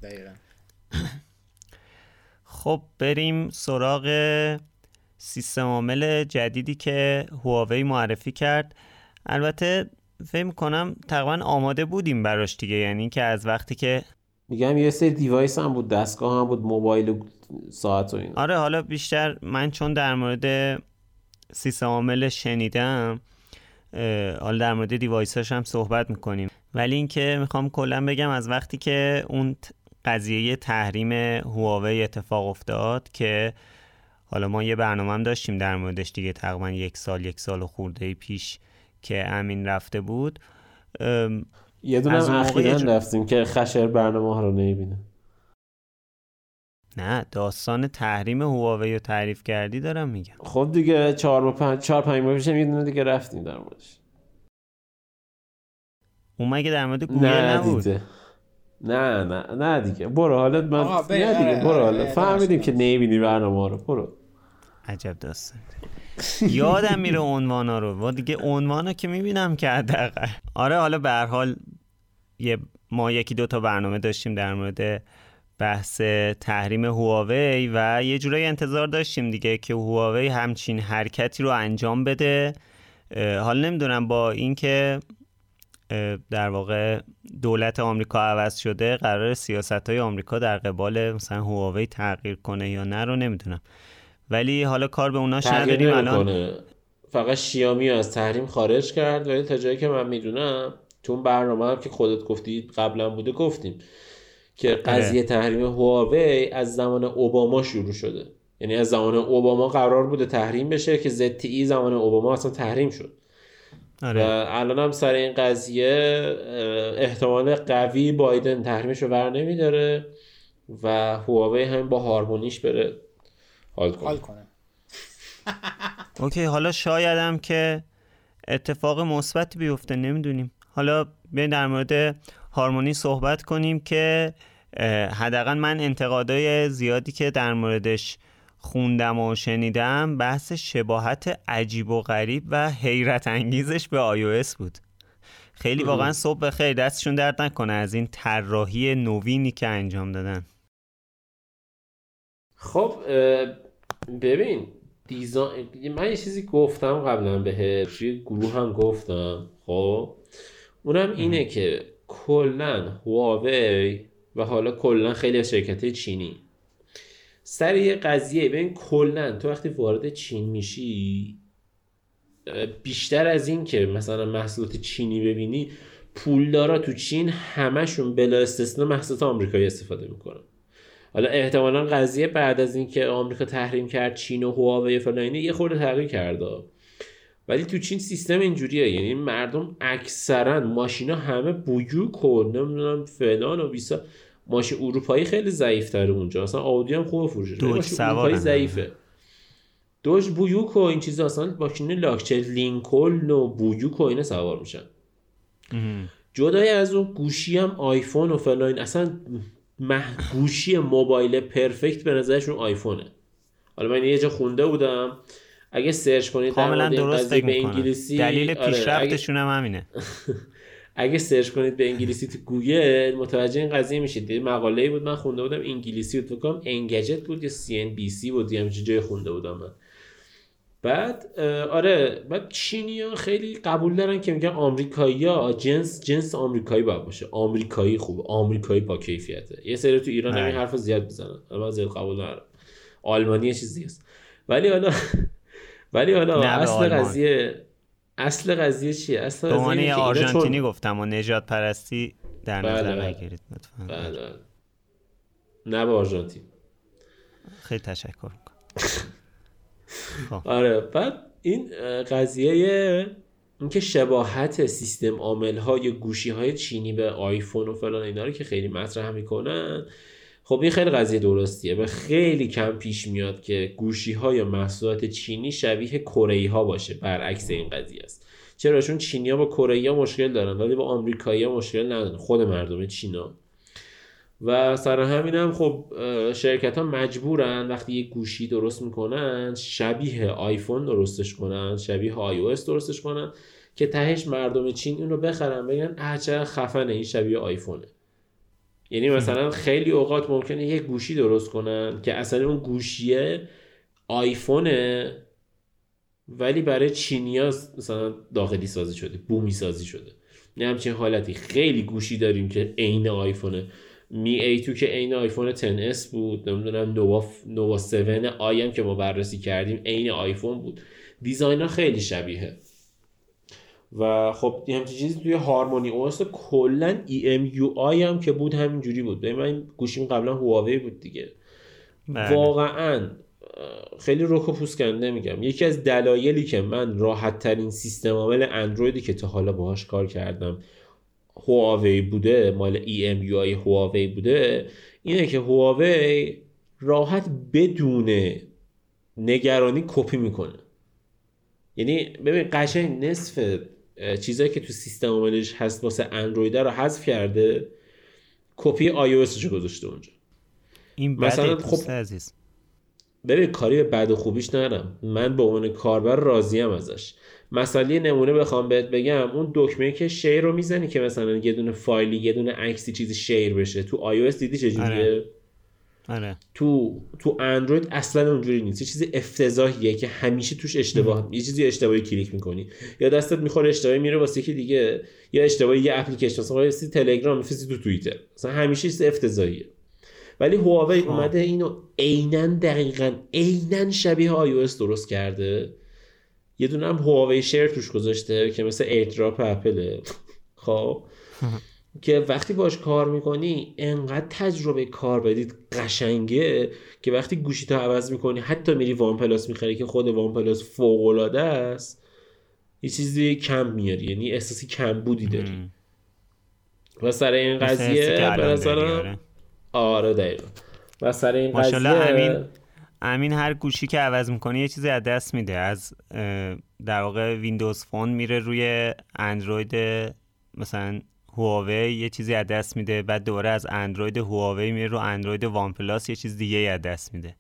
دقیقا. [coughs] خب بریم سراغ سیستم عامل جدیدی که هواوی معرفی کرد. البته فکر کنم تقریبا آماده بودیم براش دیگه یعنی که از وقتی که میگم یه سری دیوایس هم بود دستگاه هم بود موبایل و ساعت و این آره حالا بیشتر من چون در مورد سیستم عامل شنیدم حالا در مورد دیوایساش هم صحبت می‌کنیم. ولی اینکه می‌خوام کلا بگم از وقتی که اون قضیه تحریم هواوی اتفاق افتاد که حالا ما یه برنامه هم داشتیم در موردش دیگه تقریبا یک سال یک سال خورده پیش که امین رفته بود یه دونه هم اخیرا رفتیم که خشر برنامه ها رو نمی‌بینه. نه داستان تحریم هواوی رو تعریف کردی دارم میگم. خب دیگه چهار و پنج چهار پنج ماه پیشم یه دونه دیگه رفتیم در موردش. اون مگه در مورد گوگل نبود؟ نه نه نه دیگه. برو حالت من نه دیگه آره، برو حالت آره، فهمیدیم که نمی‌بینی برنامه رو. برو. عجب داستان. یادم میره عنوانا رو. و دیگه عنوانا که می‌بینم که حداقل. آره حالا به هر حال یه ما یکی دو تا برنامه داشتیم در مورد بحث تحریم هواوی و یه جورایی انتظار داشتیم دیگه که هواوی همچین حرکتی رو انجام بده. حالا نمی‌دونم با اینکه در واقع دولت آمریکا عوض شده قرار سیاست های آمریکا در قبال مثلا هواوی تغییر کنه یا نه رو نمی‌دونم. ولی حالا کار به اوناش نداریم الان فقط شیامی از تحریم خارج کرد ولی تا جایی که من می‌دونم اون برنامه هم که خودت گفتی قبلا بوده گفتیم که آره. قضیه تحریم هواوی از زمان اوباما شروع شده. یعنی از زمان اوباما قرار بوده تحریم بشه که ZTE زمان اوباما اصلا تحریم شد. آره. و الان هم سر این قضیه احتمال قوی بایدن تحریمش رو بر نمیداره و هواوی هم با هارمونیش بره حال کنه, اوکی حالا شایدم که اتفاق مثبتی بیفته نمی‌دونیم. حالا بیاین در مورد هارمونی صحبت کنیم که حداقل من انتقادای زیادی که در موردش خوندم و شنیدم بحث شباهت عجیب و غریب و حیرت انگیزش به iOS بود. خیلی واقعا صبح بخیر دستشون درد نکنه از این طراحی نوینی که انجام دادن. خب ببین دیزاین من یه چیزی گفتم قبلا به توی گروه هم گفتم خب؟ اونم اینه که کلا هواوی و حالا کلا خیلی از شرکت چینی. سر یه قضیه ببین کلا تو وقتی وارد چین میشی بیشتر از این که مثلا محصولات چینی ببینی پولدارا تو چین همشون بلا استثنا محصولات آمریکایی استفاده می‌کنن. حالا احتمالا قضیه بعد از اینکه آمریکا تحریم کرد چین و هواوی فلان یه خورده تغییر کرده ولی تو چین سیستم اینجوریه. یعنی مردم اکثرا ماشینا همه بویوک و نمی‌دونم فلان و بیسا. ماشین اروپایی خیلی ضعیف تره اونجا. اصلا آودی هم خوب فروشه ماشین اروپایی ضعیفه. دوش بویوک و این چیزا اصلا ماشین لاکچر لینکلن و بویوک و اینا سوار میشن. جدای از اون گوشی هم آیفون و فلان. اصلا گوشی موبایل پرفکت به نظرشون آیفونه. حالا من یه جا خونده بودم. اگه search کنید کاملا درست به انگلیسی دلیل آره، پیشرفتشون هم همینه. [laughs] اگه search کنید به انگلیسی تو گوگل متوجه این قضیه میشید. مقاله بود من خونده بودم انگلیسی بود فکر Engadget بود یا CNBC بود یا جای خونده بودم من. بعد آره بعد چینی ها خیلی قبول دارن که میگن آمریکایی ها جنس جنس آمریکایی باید باشه. آمریکایی خوب آمریکایی با کیفیته. یه سری تو ایران همین بله. حرف زیاد بزنن من زیاد قبول ندارم. آلمانی چیزی هست ولی حالا ولی حالا اصل قضیه اصل قضیه چیه اصل قضیه آرژانتینی گفتم و نجات پرستی در نظر بله, بله. نگیرید بله, بله. نه به آرژانتین خیلی تشکر [laughs] خب. آره بعد این قضیه اینکه شباهت سیستم عامل های گوشی های چینی به آیفون و فلان اینا رو که خیلی مطرح می‌کنن خب این خیلی قضیه درستیه. و خیلی کم پیش میاد که گوشی ها یا محصولات چینی شبیه کره ها باشه. برعکس این قضیه است. چرا؟ چون چینی ها با کره ها مشکل دارن ولی با آمریکایی ها مشکل ندارن. خود مردم چینا. و سر همین هم خب شرکت ها مجبورن وقتی یک گوشی درست می‌کنن شبیه آیفون درستش کنن شبیه آی درستش کنن که تهش مردم چین اون رو بخرن بگن اه خفنه این شبیه آیفونه. یعنی مثلا خیلی اوقات ممکنه یک گوشی درست کنن که اصلا اون گوشیه آیفونه ولی برای چینیا مثلا داخلی سازی شده بومی سازی شده. نه همچین حالتی. خیلی گوشی داریم که عین آیفونه. می ای تو که عین آیفون 10s بود نمی‌دونم نووا نووا 7 آی هم که ما بررسی کردیم عین آیفون بود. دیزاین ها خیلی شبیه و خب یه همچین چیزی توی هارمونی. اوست کلا ای ام یو آی هم که بود همینجوری بود. به من گوشیم قبلا هواوی بود دیگه. بله. واقعا خیلی روک و پوست کنده میگم. یکی از دلایلی که من راحت ترین سیستم عامل اندرویدی که تا حالا باهاش کار کردم هواوی بوده مال ای ام یو آی هواوی بوده اینه که هواوی راحت بدون نگرانی کپی می‌کنه. یعنی ببین قشنگ نصف چیزایی که تو سیستم عاملش هست واسه اندروید رو حذف کرده کپی iOS رو گذاشته اونجا. این مثلا خب عزیز. ببین کاری به بد و خوبیش ندارم. من به عنوان کاربر راضیم ازش. مثلا یه نمونه بخوام بهت بگم اون دکمه که شیر رو می‌زنی که مثلا یه دونه فایلی یه دونه عکسی چیزی شیر بشه. تو iOS دیدی چجوریه؟ آره. تو تو اندروید اصلا اونجوری نیست. یه چیزی افتضاحیه که همیشه توش اشتباه یه چیزی اشتباهی کلیک می‌کنی. یا دستت می‌خوره اشتباهی میره واسه یکی دیگه. یا اشتباهی یه اپلیکیشن. مثلا یه تلگرام میفرستی تو توییتر. مثلا همیشه چیز افتضاحیه. ولی هواوی خب. اومده اینو عینا دقیقا عینا شبیه iOS درست کرده. یه دونه هم هواوی شیر توش گذاشته که مثل ایردراپ اپله خب. [laughs] که وقتی باش کار می‌کنی انقدر تجربه کار بدید قشنگه که وقتی گوشی تو عوض می‌کنی حتی میری وان پلاس می‌خری که خود وان پلاس فوق العاده است یه چیزی کم میاری یعنی احساسی کم بودی داری. و سر این قضیه به آره. آره دقیقا. و سر این قضیه امین امین هر گوشی که عوض می‌کنه یه چیزی از دست میده. از در واقع ویندوز فون میره روی اندروید مثلا هواوی یه چیزی از دست میده بعد دوباره از اندروید هواوی میره رو اندروید وان پلاس یه چیز دیگه از دست میده.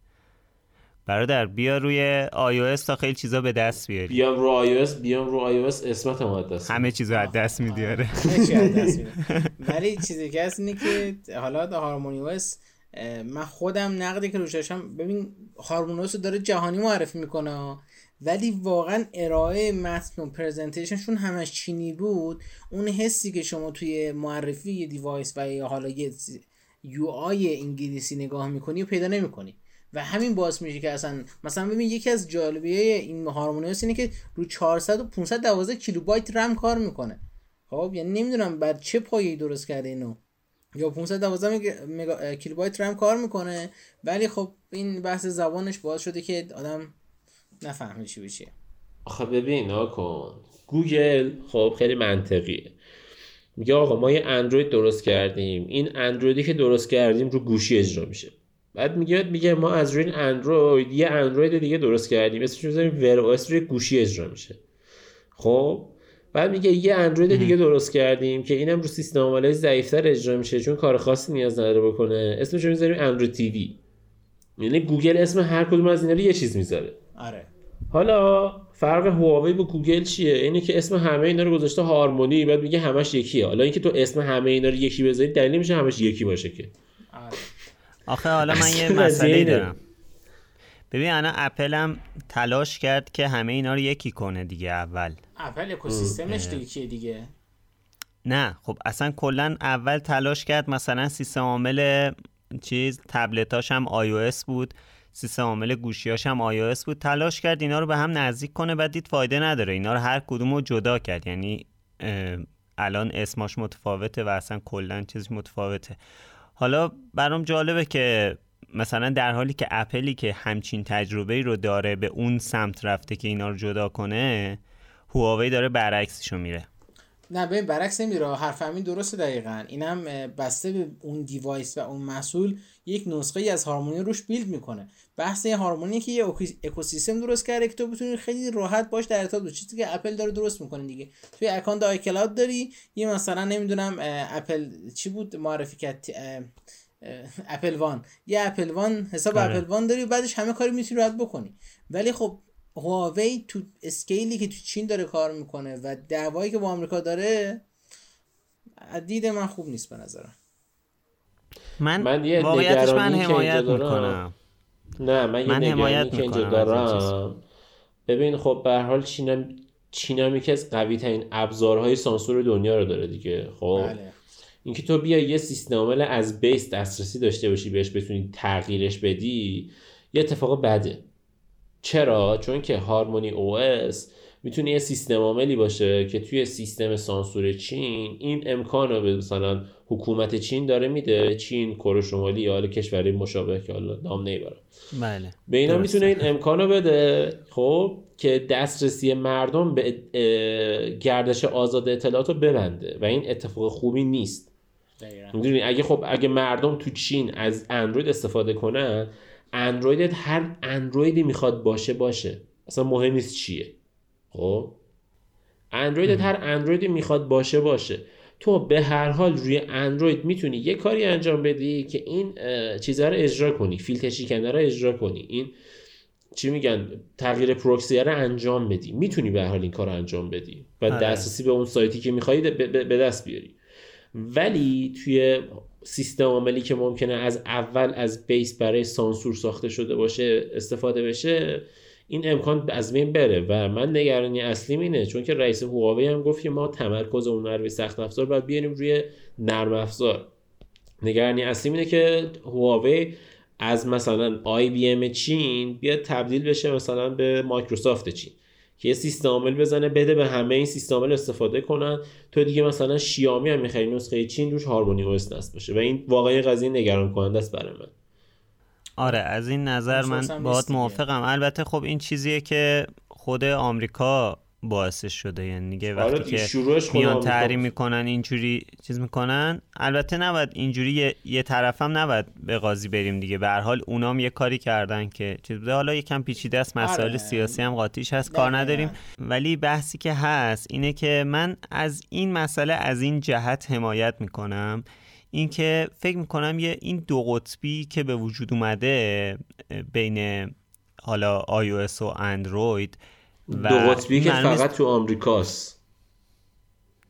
برادر بیا روی iOS تا خیلی چیزا به دست بیاری. بیام رو iOS بیام رو iOS اسمت هم دست همه چیزو از دست میدیاره [laughs] ولی چیزی که هست اینه که حالا هارمونی من خودم نقدی که روششم ببین HarmonyOS داره جهانی معرفی می‌کنه. ولی واقعا ارائه متن و presentation شون همش چینی بود. اون حسی که شما توی معرفی یه device و یا حالا یه UI انگلیسی نگاه می‌کنی و پیدا نمی‌کنی. و همین باعث میشه که اصلا مثلا ببین یکی از جالبیه این HarmonyOS اینه که رو 400 و 512 کیلوبایت رم کار می‌کنه. خب یعنی نمی‌دونم بر چه پایه‌ای درست کرده اینو. یا 512 مگا... کیلوبایت رم کار می‌کنه. ولی خب این بحث زبانش باعث شده که آدم نفهمی چی بشه آخه ببین کن. گوگل خب خیلی منطقیه. میگه آقا ما یه اندروید درست کردیم. این اندرویدی که درست کردیم رو گوشی اجرا میشه. بعد میگه میگه ما از روی این اندروید یه اندروید دیگه درست کردیم. اسمش می‌ذاریم Wear OS روی گوشی اجرا میشه. خب؟ بعد میگه یه اندروید دیگه درست کردیم که اینم رو سیستم عامل ضعیفتر اجرا میشه چون کار خاصی نیاز نداره بکنه. اسمش رو می‌ذاریم Android TV. یعنی گوگل اسم هر کدوم از اینا رو یه چیز می‌ذاره. آره. حالا فرق هواوی با گوگل چیه؟ اینه که اسم همه اینا رو گذاشته هارمونی بعد میگه همش یکیه. حالا اینکه تو اسم همه اینا رو یکی بذاری دلیل میشه همش یکی باشه که. آره. آخه حالا من یه [laughs] مسئله دارم. ببین الان اپل هم تلاش کرد که همه اینا رو یکی کنه دیگه اول. اپل اکوسیستمش دیگه دیگه؟ نه خب اصلا کلا اول تلاش کرد مثلا سیستم عامل چیز تبلتاش هم iOS بود. سیستم عامل گوشیاش هم iOS بود. تلاش کرد اینا رو به هم نزدیک کنه و دید فایده نداره. اینا رو هر کدوم رو جدا کرد. یعنی الان اسماش متفاوته و اصلا کلا چیز متفاوته. حالا برام جالبه که مثلا در حالی که اپلی که همچین تجربه رو داره به اون سمت رفته که اینا رو جدا کنه هواوی داره برعکسشو میره. نه ببین برعکس نمیره حرف همین درسته دقیقا. اینم بسته به اون device و اون محصول یک نسخه ای از هارمونی روش build می‌کنه. بحث این هارمونی که یه اکوسیستم درست کرده که تو بتونی خیلی راحت باش در ارتباط چیزی که اپل داره درست می‌کنه دیگه. توی اکانت iCloud داری یه مثلا نمی‌دونم اپل چی بود؟ معرفی کرد Apple One. یه Apple One حساب آره. Apple One داری و بعدش همه کاری می‌تونی راحت بکنی. ولی خب هواوی تو scale ی که تو چین داره کار می‌کنه و دعوایی که با آمریکا داره دید من خوب نیست به نظرم. من, من یه واقعیتش من حمایت می‌کنم. نه من یه من حمایت که اینجا دارم. ببین خب به حال چین چین هم یکی از قوی ترین ابزارهای سانسور دنیا رو داره دیگه خب؟ بله. اینکه تو بیا یه سیستم عامل از بیس دسترسی داشته باشی بهش بتونی تغییرش بدی یه اتفاق بده. چرا؟ چون که هارمونی او اس می‌تونه یه سیستم عاملی باشه که توی سیستم سانسور چین این امکان رو به مثلا حکومت چین داره میده. چین کره شمالی یا حالا کشوری مشابه که حالا نام نمی‌برم بله. به اینا می‌تونه این امکان رو بده خب که دسترسی مردم به گردش آزاد اطلاعات رو ببنده و این اتفاق خوبی نیست. می‌دونی؟ اگه خب اگه مردم تو چین از اندروید استفاده کنن اندرویدت هر اندرویدی می‌خواد باشه باشه. اصلا مهم نیست چیه. خب؟ اندرویدت هر اندرویدی می‌خواد باشه باشه. تو به هر حال روی اندروید می‌تونی یه کاری انجام بدی که این چیزها رو اجرا کنی. فیلتر شکنه رو اجرا کنی. این چی میگن؟ تغییر پروکسی رو انجام بدی. می‌تونی به حال این کار رو انجام بدی و آره. دسترسی به اون سایتی که میخوایی به دست بیاری. ولی توی سیستم عاملی که ممکنه از اول از بیس برای سانسور ساخته شده باشه استفاده بشه این امکان از بین بره و من نگرانی اصلی اینه چون که رئیس هواوی هم گفت که ما تمرکز اون روی سخت افزار باید بیاریم روی نرم افزار. نگرانی اصلی اینه که هواوی از مثلا IBM چین بیاد تبدیل بشه مثلا به مایکروسافت چین. که یه سیستم عامل بزنه بده به همه این سیستم عامل استفاده کنن. تو دیگه مثلا شیائومی هم می‌خری نسخه چین روش HarmonyOS نصب باشه و این واقعا قضیه نگران کننده است برای من. آره از این نظر من باهات موافقم. البته خب این چیزیه که خود آمریکا باعثش شده. یعنی دیگه آره وقتی که میان تحریم می‌کنن اینجوری چیز می‌کنن. البته نباید اینجوری یه, یه طرف هم نباید به قاضی بریم دیگه. به هر حال اونام یه کاری کردن که چیز بوده. حالا یکم پیچیده است مسائل آره. سیاسی هم قاطیش هست کار نداریم. ولی بحثی که هست اینه که من از این مسئله از این جهت حمایت می‌کنم. اینکه فکر می‌کنم یه این دو قطبی که به وجود اومده بین حالا iOS و اندروید دو قطبی که فقط تو آمریکاست.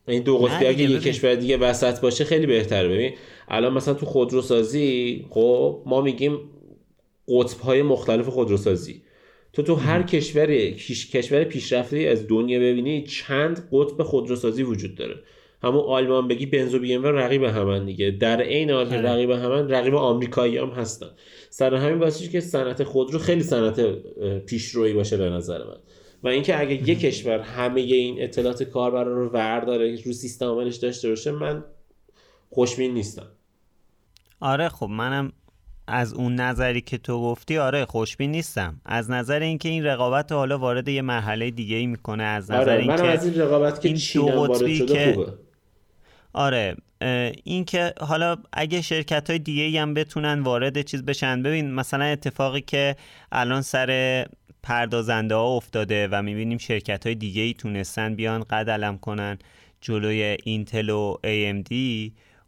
این دو قطبی اگه یه کشور دیگه وسط باشه خیلی بهتره. ببین الان مثلا تو خودروسازی خب ما میگیم قطب های مختلف خودروسازی. تو تو هر کشور کشور پیشرفته از دنیا ببینی چند قطب خودروسازی وجود داره. همون آلمان بگی بنزو بی ام رقیب همن دیگه. در عین حال آره. رقیب همن رقیب آمریکایی هم هستن. سر همین واسه که صنعت خودرو خیلی صنعت پیشرویی باشه به نظر من. و اینکه اگه یک کشور همه این اطلاعات کاربرا رو ورداره رو سیستم عملش داشته باشه من خوشبین نیستم. آره خب منم از اون نظری که تو گفتی آره خوشبین نیستم. از نظر اینکه این رقابت حالا وارد یه مرحله دیگه ای می‌کنه از نظر آره اینکه از این رقابت که چین وارد شده خوبه. آره این که حالا اگه شرکت های دیگه هم بتونن وارد چیز بشن ببین مثلا اتفاقی که الان سر پردازنده ها افتاده و می‌بینیم شرکت های دیگه ای تونستن بیان قد علم کنن جلوی اینتل و AMD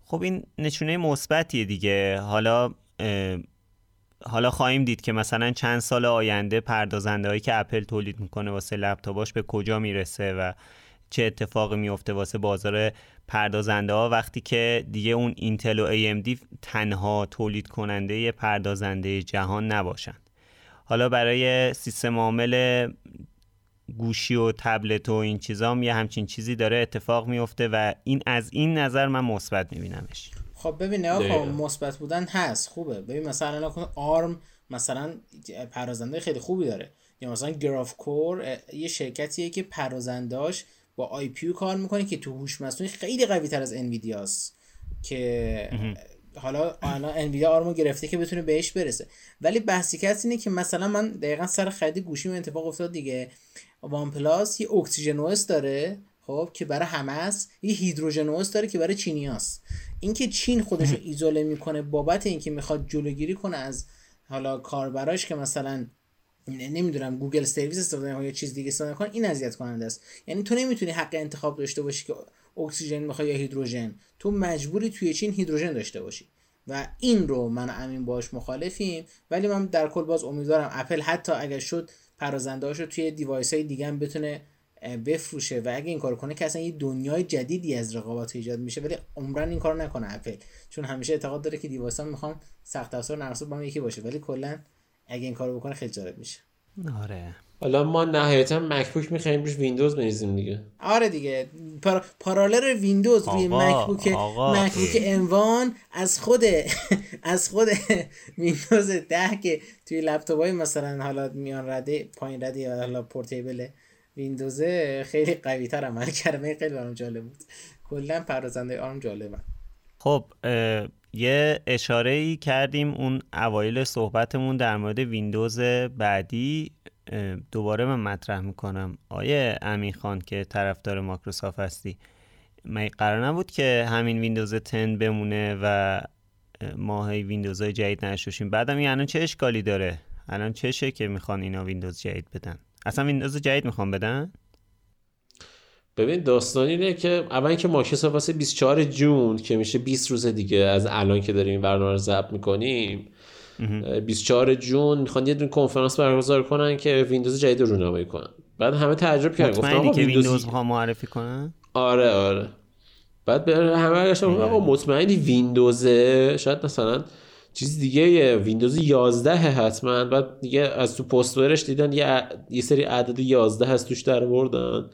خب این نشونه مثبتیه دیگه. حالا حالا خواهیم دید که مثلا چند سال آینده پردازنده هایی که اپل تولید می‌کنه واسه لپتاپاش به کجا می‌رسه و چه اتفاقی میفته واسه بازار پردازنده ها وقتی که دیگه اون اینتل و AMD تنها تولید کننده پردازنده جهان نباشن. حالا برای سیستم عامل گوشی و تبلت و این چیزا هم یه همچین چیزی داره اتفاق میفته و این از این نظر من مثبت میبینمش. خب ببین نگاه مثبت بودن هست خوبه. ببین مثلا نکن آرم مثلا پرازنده خیلی خوبی داره. یا مثلا Graphcore یه شرکتیه که پردازنده‌اش با IPU کار می‌کنه که تو هوش مصنوعی خیلی قوی تر از انویدیاست که حالا الان انویدیا ARM و گرفته که بتونه بهش برسه. ولی بحثی که اینه که مثلا من دقیقا سر خرید گوشی من اتفاق افتاد دیگه. OnePlus یه اکسیژن داره خب که برای همه است. یه هیدروژن داره که برای چینیاست اینکه چین خودش رو [laughs] ایزوله می‌کنه بابت اینکه می‌خواد جلوگیری کنه از حالا کاربراش که مثلا نمی‌دونم Google service استفاده یا چیز دیگه استفاده کنه این اذیت کننده است. یعنی تو نمی‌تونی حق انتخاب داشته باشی که اکسیژن می‌خوای یا هیدروژن. تو مجبوری توی چین هیدروژن داشته باشی. و این رو من امین باش مخالفیم. ولی من در کل باز امیدوارم اپل حتی اگر شد پردازنده رو توی device های دیگه هم بتونه بفروشه. و اگه این کار کنه که اصلا یه دنیای جدیدی از رقابت ایجاد میشه. ولی عمرا این کار نکنه اپل. چون همیشه اعتقاد داره که device ها می‌خوام سخت افزار با هم یکی باشه. ولی کلا اگه این کارو بکنه خیلی جالب میشه. آره. حالا ما نهایتا مکبوک می‌خوایم روش ویندوز بریزیم دیگه. آره دیگه. par... parallel ویندوز روی مکبوک مکبوک M1 از خود [laughs] از خود ویندوز ده که توی لپتاپ های مثلا حالا میان رده پایین رده یا حالا portable ویندوز خیلی قوی تر عمل کرده خیلی برام جالب بود. کلا پردازنده ARM جالبه. خب یه اشاره ای کردیم اون اوایل صحبتمون در مورد ویندوز بعدی. دوباره من مطرح می‌کنم. آیه امین خان که طرفدار مایکروسافت هستی من قرار نبود که همین ویندوز 10 بمونه و ما هی ویندوزهای جدید نشوشیم. بعدم این الان چه اشکالی داره؟ الان چشه که می‌خوان اینا ویندوز جدید بدن؟ اصلا ویندوز جدید می‌خوان بدن؟ ببین داستان اینه که اول که مایکروسافت واسه 24 June که میشه 20 روز دیگه از الان که داریم این برنامه رو ضبط می‌کنیم 24 June می‌خوان یه دونه کنفرانس برگزار کنن که ویندوز جدید رو رونمایی کنن. بعد همه تعجب کردن گفتن که ویندوز معرفی کنن؟ آره آره. بعد به همه برگشتن آقا مطمئنی ویندوزه؟ شاید مثلا چیز دیگه ویندوز 11 حتما. بعد دیگه از تو پوسترش دیدن یه, یه سری عدد 11 هست توش در بردن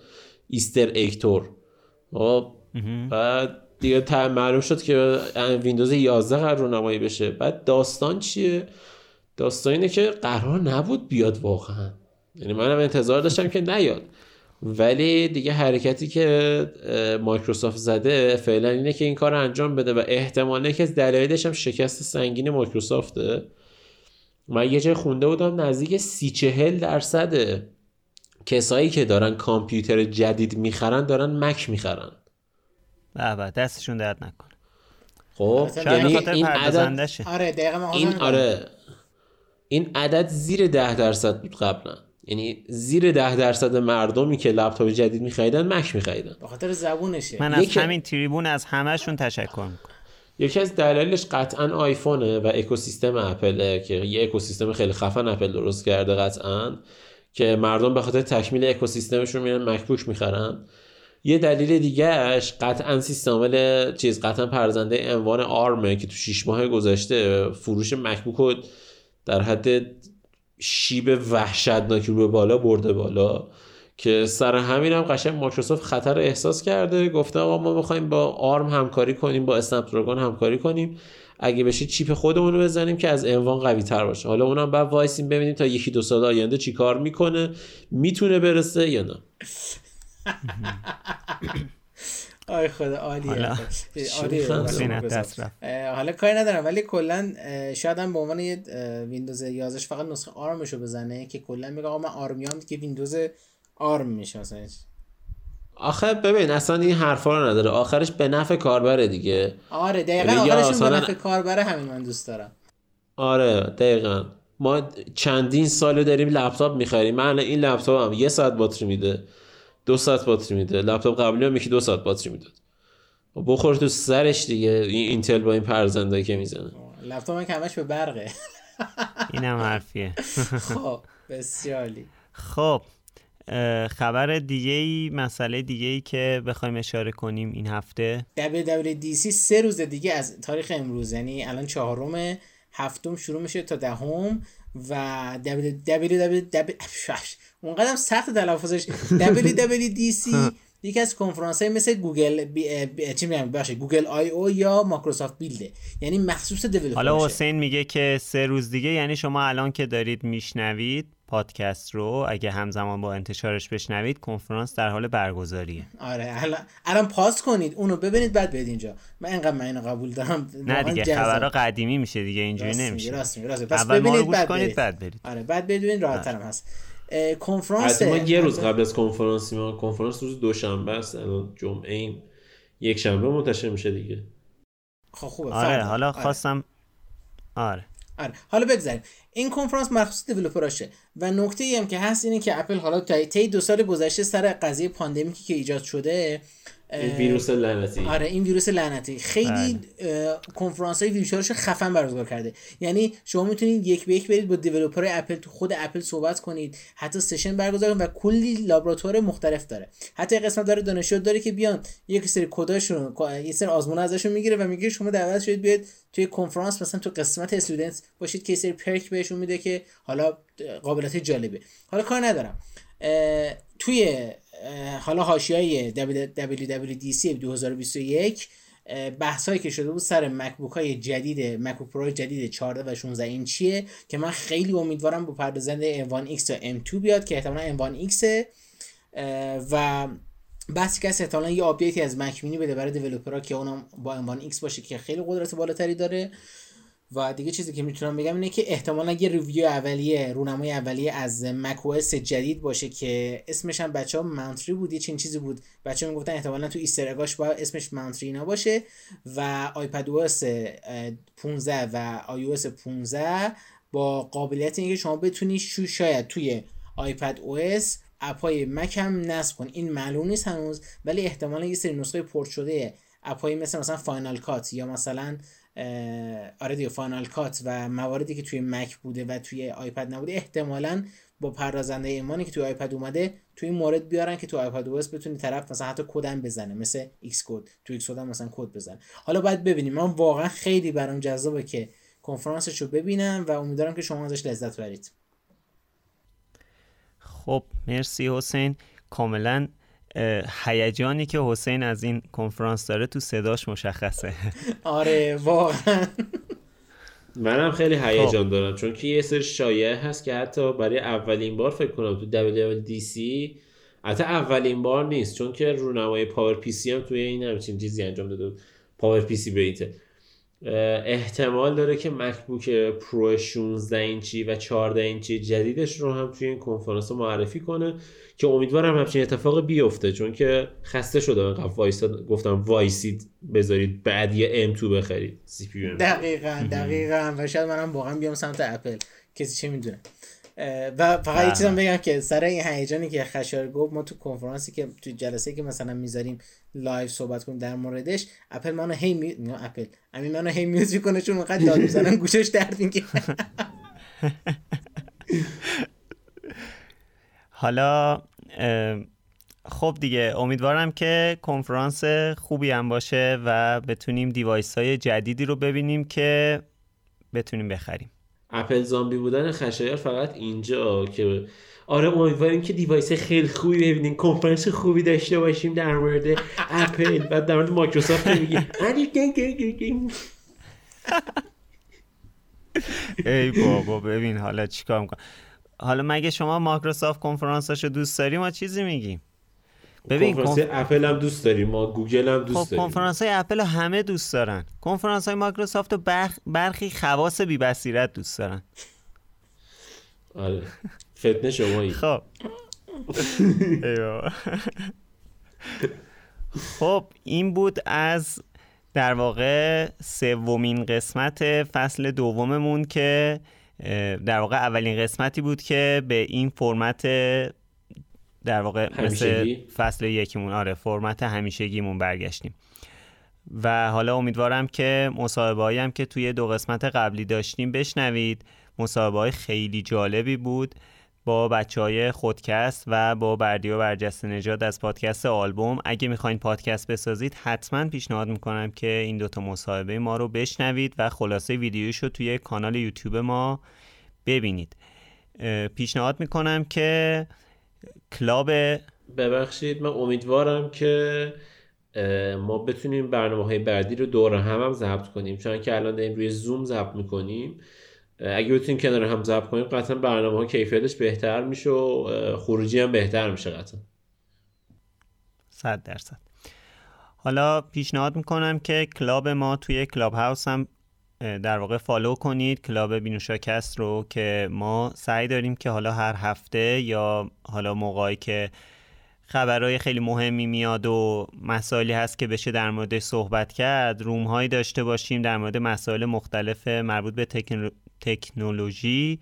ایستر اکتور. خب بعد دیگه معلوم شد که ویندوز 11 قرار نمایی بشه. بعد داستان چیه؟ داستان اینه که قرار نبود بیاد واقعا. یعنی منم انتظار داشتم که نیاد. ولی دیگه حرکتی که مایکروسافت زده فعلا اینه که این کار انجام بده و احتماله که از دلایلش هم شکست سنگین مایکروسافته. من یه جای خونده بودم نزدیک سی چهل درصد کسایی که دارن کامپیوتر جدید می‌خرن دارن مک می‌خرن. به دستشون درد نکنه. خب یعنی این عدد آره این آره. این عدد زیر ده درصد بود قبلا. یعنی زیر ده درصد مردمی که لپتاپ جدید میخریدن مک میخریدن. به خاطر زبونشه. من از همین تریبون از همهشون تشکر می‌کنم. یکی از دلایلش قطعا آیفونه و اکوسیستم اپل که یه اکوسیستم خیلی خفن اپل درست کرده قطعا. که مردم به خاطر تکمیل اکوسیستمشون میرن مکبوک می‌خرن. یه دلیل دیگهش قطعا سیستم چیز قطعا پرزنده عنوان آرمه که تو 6 ماه گذشته فروش مکبوک در حد شیب وحشتناکی رو به بالا برده بالا که سر همین هم قشنگ مایکروسافت خطر احساس کرده. گفته آقا ما می‌خوایم با آرم همکاری کنیم با اسنپ همکاری کنیم. اگه بشه chip خودمون رو بزنیم که از M1 قوی تر باشه. حالا اونم بعد وایسیم ببینیم تا یکی دو سال آینده چی کار می‌کنه می‌تونه برسه یا نه. [laughs] آی خدا عالیه. حالا کاری ندارم ولی کلا شاید هم به عنوان یه ویندوز 11 فقط نسخه ARM ش رو بزنه که کلا میگه آقا من ARM ی‌ام که ویندوز ARM میشه مثلا. آخه ببین اصلا این حرفا رو نداره. آخرش به نفع کاربره دیگه. آره دقیقا آخرش به نفع کاربره همین من دوست دارم. آره دقیقا. ما چندین ساله داریم لپتاپ می‌خریم. من این لپتاپ هم یه ساعت باتری میده دو ساعت باتری میده. لپتاپ قبلی هم یکی دو ساعت باتری می‌داد. بخور تو سرش دیگه. این اینتل با این پرزنده که می‌زنه. لپتاپ که همش به برقه. اینم حرفیه. [laughs] خب بسیالی خب خبر دیگه ای مسئله دیگه ای که بخوایم اشاره کنیم این هفته. WWDC سه روز دیگه از تاریخ امروز یعنی الان چهارم هفتم شروع میشه تا دهم و WWDC اونقدر سخت تلفظش. [laughs] WWDC یکی از کنفرانس های مثل گوگل بی... بی... چی میگم؟ باشه Google I/O یا مایکروسافت Build ه یعنی مخصوص developer حالا حسین میگه که سه روز دیگه یعنی شما الان که دارید میشنوید پادکست رو اگه همزمان با انتشارش بشنوید کنفرانس در حال برگزاریه. آره الان الان پاس کنید. اونو ببینید بعد بیاید اینجا. من اینقدر من اینو قبول دارم. نه دیگه خبرها قدیمی میشه دیگه اینجوری نمیشه. راست میگه راست پس ببینید بعد کنید بعد برید. آره بعد ببینید راحت ترم هست. کنفرانس ما یه روز قبل از کنفرانس ما کنفرانس روز دوشنبه است. الان جمعه این یک شنبه منتشر میشه دیگه. خب خوبه. آره حالا آره. خواستم آره. آره. حالا بگذاریم. این کنفرانس مخصوص دیولپراشه و نکته ای هم که هست اینه که اپل حالا طی دو سال گذشته سر قضیه pandemic ی که ایجاد شده این ویروس لعنتی. آره این ویروس لعنتی. خیلی بله. کنفرانس های خفن برگزار کرده. یعنی شما می‌تونید یک به یک برید با developer اپل تو خود اپل صحبت کنید. حتی session برگزار کنید و کلی لابراتوار مختلف داره. حتی قسمت داره دانشجو داره که بیان یک سری کداشون یه سری آزمون ازشون می‌گیره و میگه شما دعوت شدید بیاد توی کنفرانس مثلا تو قسمت student باشید که سری perk بهشون میده که حالا قابلیت جالبه. حالا کار ندارم. توی حالا حاشیه WWDC 2021 بحث هایی که شده بود سر مکبوک های جدید مکبوک پرو جدید 14 و 16 اینچیه که من خیلی امیدوارم با پردازنده M1 X تا M2 بیاد که احتمالا M1 X و بحثی که احتمالا یه update ی از مک مینی بده برای developer ها که اونم با M1 X باشه که خیلی قدرت بالاتری داره. و دیگه چیزی که می‌تونم بگم اینه که احتمالا یه review اولیه رونمای اولیه از مک جدید باشه که اسمش هم بچه ها Monterey بود یه چین چیزی بود. بچه ها می‌گفتن احتمالا تو Easter egg اش با اسمش Monterey اینا باشه و iPadOS 15 و آی او 15 با قابلیت اینکه شما بتونی شو شاید توی iPadOS app ای مک هم نصب کن. این معلوم نیست هنوز ولی احتمالا یه سری نسخه پورت شده app ایی مثل مثلا Final Cut یا مثلا آره دیگه Final Cut و مواردی که توی مک بوده و توی آیپد نبوده احتمالا با پردازنده M1 ی که توی آیپد اومده توی این مورد بیارن که تو iPadOS بتونی طرف مثلا حتی کدم بزنه مثل Xcode تو Xcode مثلا کد بزنه. حالا باید ببینیم. من واقعا خیلی برام جذابه که کنفرانسش رو ببینم و امیدوارم که شما ازش لذت برید خب مرسی حسین. کاملا هیجانی که حسین از این کنفرانس داره تو صداش مشخصه. [laughs] آره واقعا. منم خیلی هیجان خب. دارم چون که یه سر شایعه هست که حتی برای اولین بار فکر کنم تو WWDC حتی اولین بار نیست چون که رونمای PowerPC هم توی این همچین چیزی انجام داده PowerPC بیته. احتمال داره که مکبوک پرو 16 اینچی و 14 اینچی جدیدش رو هم توی این کنفرانس معرفی کنه که امیدوارم همچین اتفاق بیفته چون که خسته شده اینقدر وایسا گفتم وایسید بذارید بعد یه M2 بخرید سی پی دقیقا دقیقا. و شاید منم واقعا بیام سمت اپل. کسی چه می‌دونه. و فقط یه چیزم بگم که سر این هیجانی که خشایار گفت ما تو کنفرانسی که تو جلسه که مثلا می‌ذاریم live صحبت کنیم در موردش. اپل منو هی می... نه اپل. امین منو هی mute می‌کنه چون اونقدر داد می‌زنن [laughs] گوشش درد می‌گیره [laughs] حالا خب دیگه امیدوارم که کنفرانس خوبی هم باشه و بتونیم device های جدیدی رو ببینیم که بتونیم بخریم. اپل زامبی بودن خشایار فقط اینجا که آره امیدواریم که device خیلی خوبی ببینیم کنفرانس خوبی داشته باشیم در مورد اپل و در مورد مایکروسافت میگه. ای بابا ببین حالا چیکار می‌کنم؟ حالا مگه شما مایکروسافت کنفرانساشو دوست داری ما چیزی میگیم. ببین کنفرانس اپل هم دوست داریم ما گوگل هم دوست خب داریم. کنفرانس های اپل همه دوست دارن. کنفرانس های مایکروسافت و برخ... برخی خواص بی بصیرت دوست دارن. آره. فتنه شمایی. خب. خب این بود از در واقع سومین قسمت فصل دوممون که در واقع اولین قسمتی بود که به این فرمت در واقع مثل فصل یکیمون آره فرمت همیشگیمون برگشتیم. و حالا امیدوارم که مصاحبه هم که توی دو قسمت قبلی داشتیم بشنوید. مصاحبه های خیلی جالبی بود با بچه های خودکست و با بردی و برجست نجات از پادکست آلبوم. اگه می‌خواین پادکست بسازید حتما پیشنهاد می‌کنم که این دوتا مصاحبه ما رو بشنوید و خلاصه ویدیوش رو توی کانال یوتیوب ما ببینید. پیشنهاد می‌کنم که club ببخشید من امیدوارم که ما بتونیم برنامه های بعدی رو دور هم هم ضبط کنیم. چون که الان داریم روی زوم ضبط می‌کنیم. اگه بتونیم کنار هم ضبط کنیم قطعا برنامه ها کیفیتش بهتر میشه و خروجی هم بهتر میشه قطعا. صد درصد. حالا پیشنهاد می‌کنم که club ما توی کلاب هاوس هم در واقع follow کنید club بینوشاکست رو که ما سعی داریم که حالا هر هفته یا حالا موقعی که خبرهای خیلی مهمی میاد و مسائلی هست که بشه در مورد صحبت کرد room هایی داشته باشیم در مورد مسائل مختلف مربوط به تکنولوژی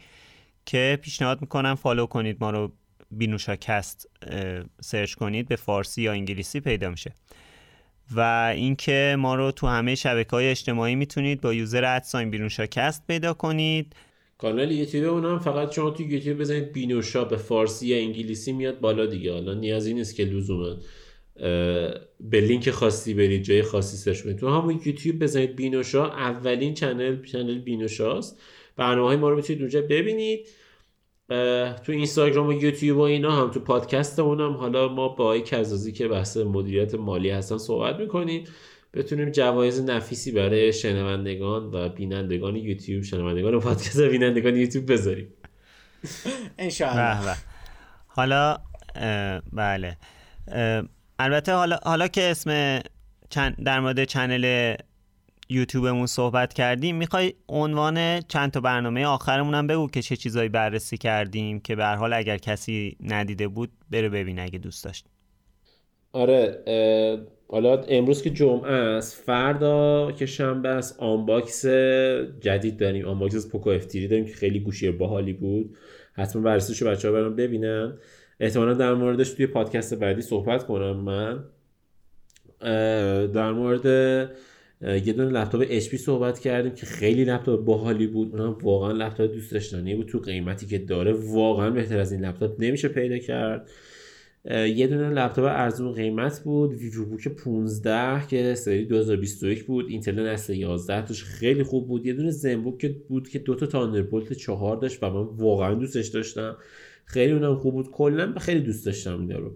که پیشنهاد می‌کنم follow کنید ما رو بینوشاکست search کنید به فارسی یا انگلیسی پیدا میشه. و اینکه ما رو تو همه شبکه های اجتماعی می‌تونید با user at sign بینوشا کست پیدا کنید. کانال یوتیوب اون هم فقط شما تو یوتیوب بزنید بینوشا به فارسی یا انگلیسی میاد بالا دیگه. حالا نیازی نیست که لزوما به لینک خاصی برید جای خاصی search کنید. تو همون یوتیوب بزنید بینوشا اولین channel channel بینوشاست. برنامه های ما رو می‌تونید اونجا ببینید. تو اینستاگرام و یوتیوب و اینا هم تو پادکست هم حالا ما با آقای کزازی که بحث مدیریت مالی هستن صحبت می‌کنیم. بتونیم جوایز نفیسی برای شنوندگان و بینندگان یوتیوب شنوندگان پادکست و بینندگان یوتیوب بذاریم. انشاءالله. حالا بله. البته حالا حالا که اسم در مورد چنل یوتیوبمون صحبت کردیم می‌خوای عنوان چند تا برنامه آخرمون هم بگو که چه چیزایی بررسی کردیم که به حال اگر کسی ندیده بود بره ببینه اگه دوست داشت. آره حالا امروز که جمعه است فردا که شنبه است unbox جدید داریم. unbox از پوکو F داریم که خیلی گوشی باحالی بود. حتما بررسیشو بچه‌ها برن ببینن. احتمالا در موردش توی پادکست بعدی صحبت کنم من. در مورد یه دونه لپتاپ اچ صحبت کردیم که خیلی لپتاپ باحالی بود. اونم واقعا لپتاپ دوست داشتنی بود. تو قیمتی که داره واقعا بهتر از این لپتاپ نمیشه پیدا کرد. یه دونه لپتاپ ارزون قیمت بود. ویوو بوک 15 که سری 2021 بود. اینتل نسل 11 توش خیلی خوب بود. یه دونه زنبوک بود که دوتا تاندربولت 4 داشت و من واقعا دوستش داشتم. خیلی اونم خوب بود. کلا خیلی دوست داشتم این رو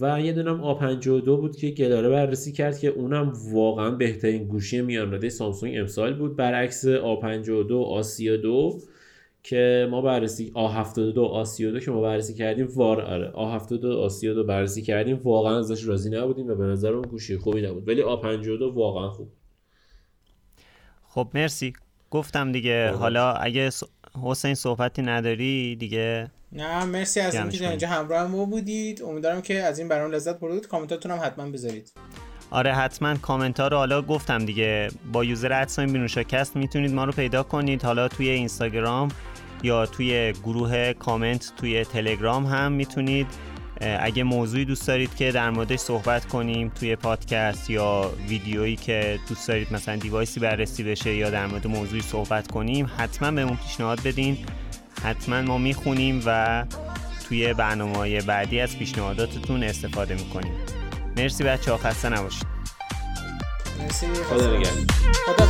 و یه دونم A52 بود که گلاره بررسی کرد که اونم واقعا بهترین گوشی میان رده سامسونگ امسال بود. برعکس A52 A32 که ما بررسی A72 A32 که ما بررسی کردیم وار آره A72 A32 بررسی کردیم. واقعا ازش راضی نبودیم و به نظر اون گوشی خوبی نبود. ولی A52 واقعا خوب خب مرسی. گفتم دیگه. حالا اگه حسین صحبتی نداری دیگه نه مرسی از اینکه اینجا همراه ما بودید. امیدوارم که از این برنامه لذت بردید کامنتاتون هم حتما بذارید. آره حتما کامنت ها رو حالا گفتم دیگه. با یوزر ادساین بینوشاکست می‌تونید ما رو پیدا کنید. حالا توی اینستاگرام یا توی گروه کامنت توی تلگرام هم می‌تونید. اگه موضوعی دوست دارید که در موردش صحبت کنیم توی پادکست یا ویدیویی که دوست دارید مثلا دیوایسی بررسی بشه یا در مورد موضوعی صحبت کنیم حتما بهمون پیشنهاد بدین. حتما ما می‌خونیم و توی برنامه های بعدی از پیشنهاداتتون استفاده می‌کنیم. مرسی بچه ها خسته نباشید. مرسی. خدا خدا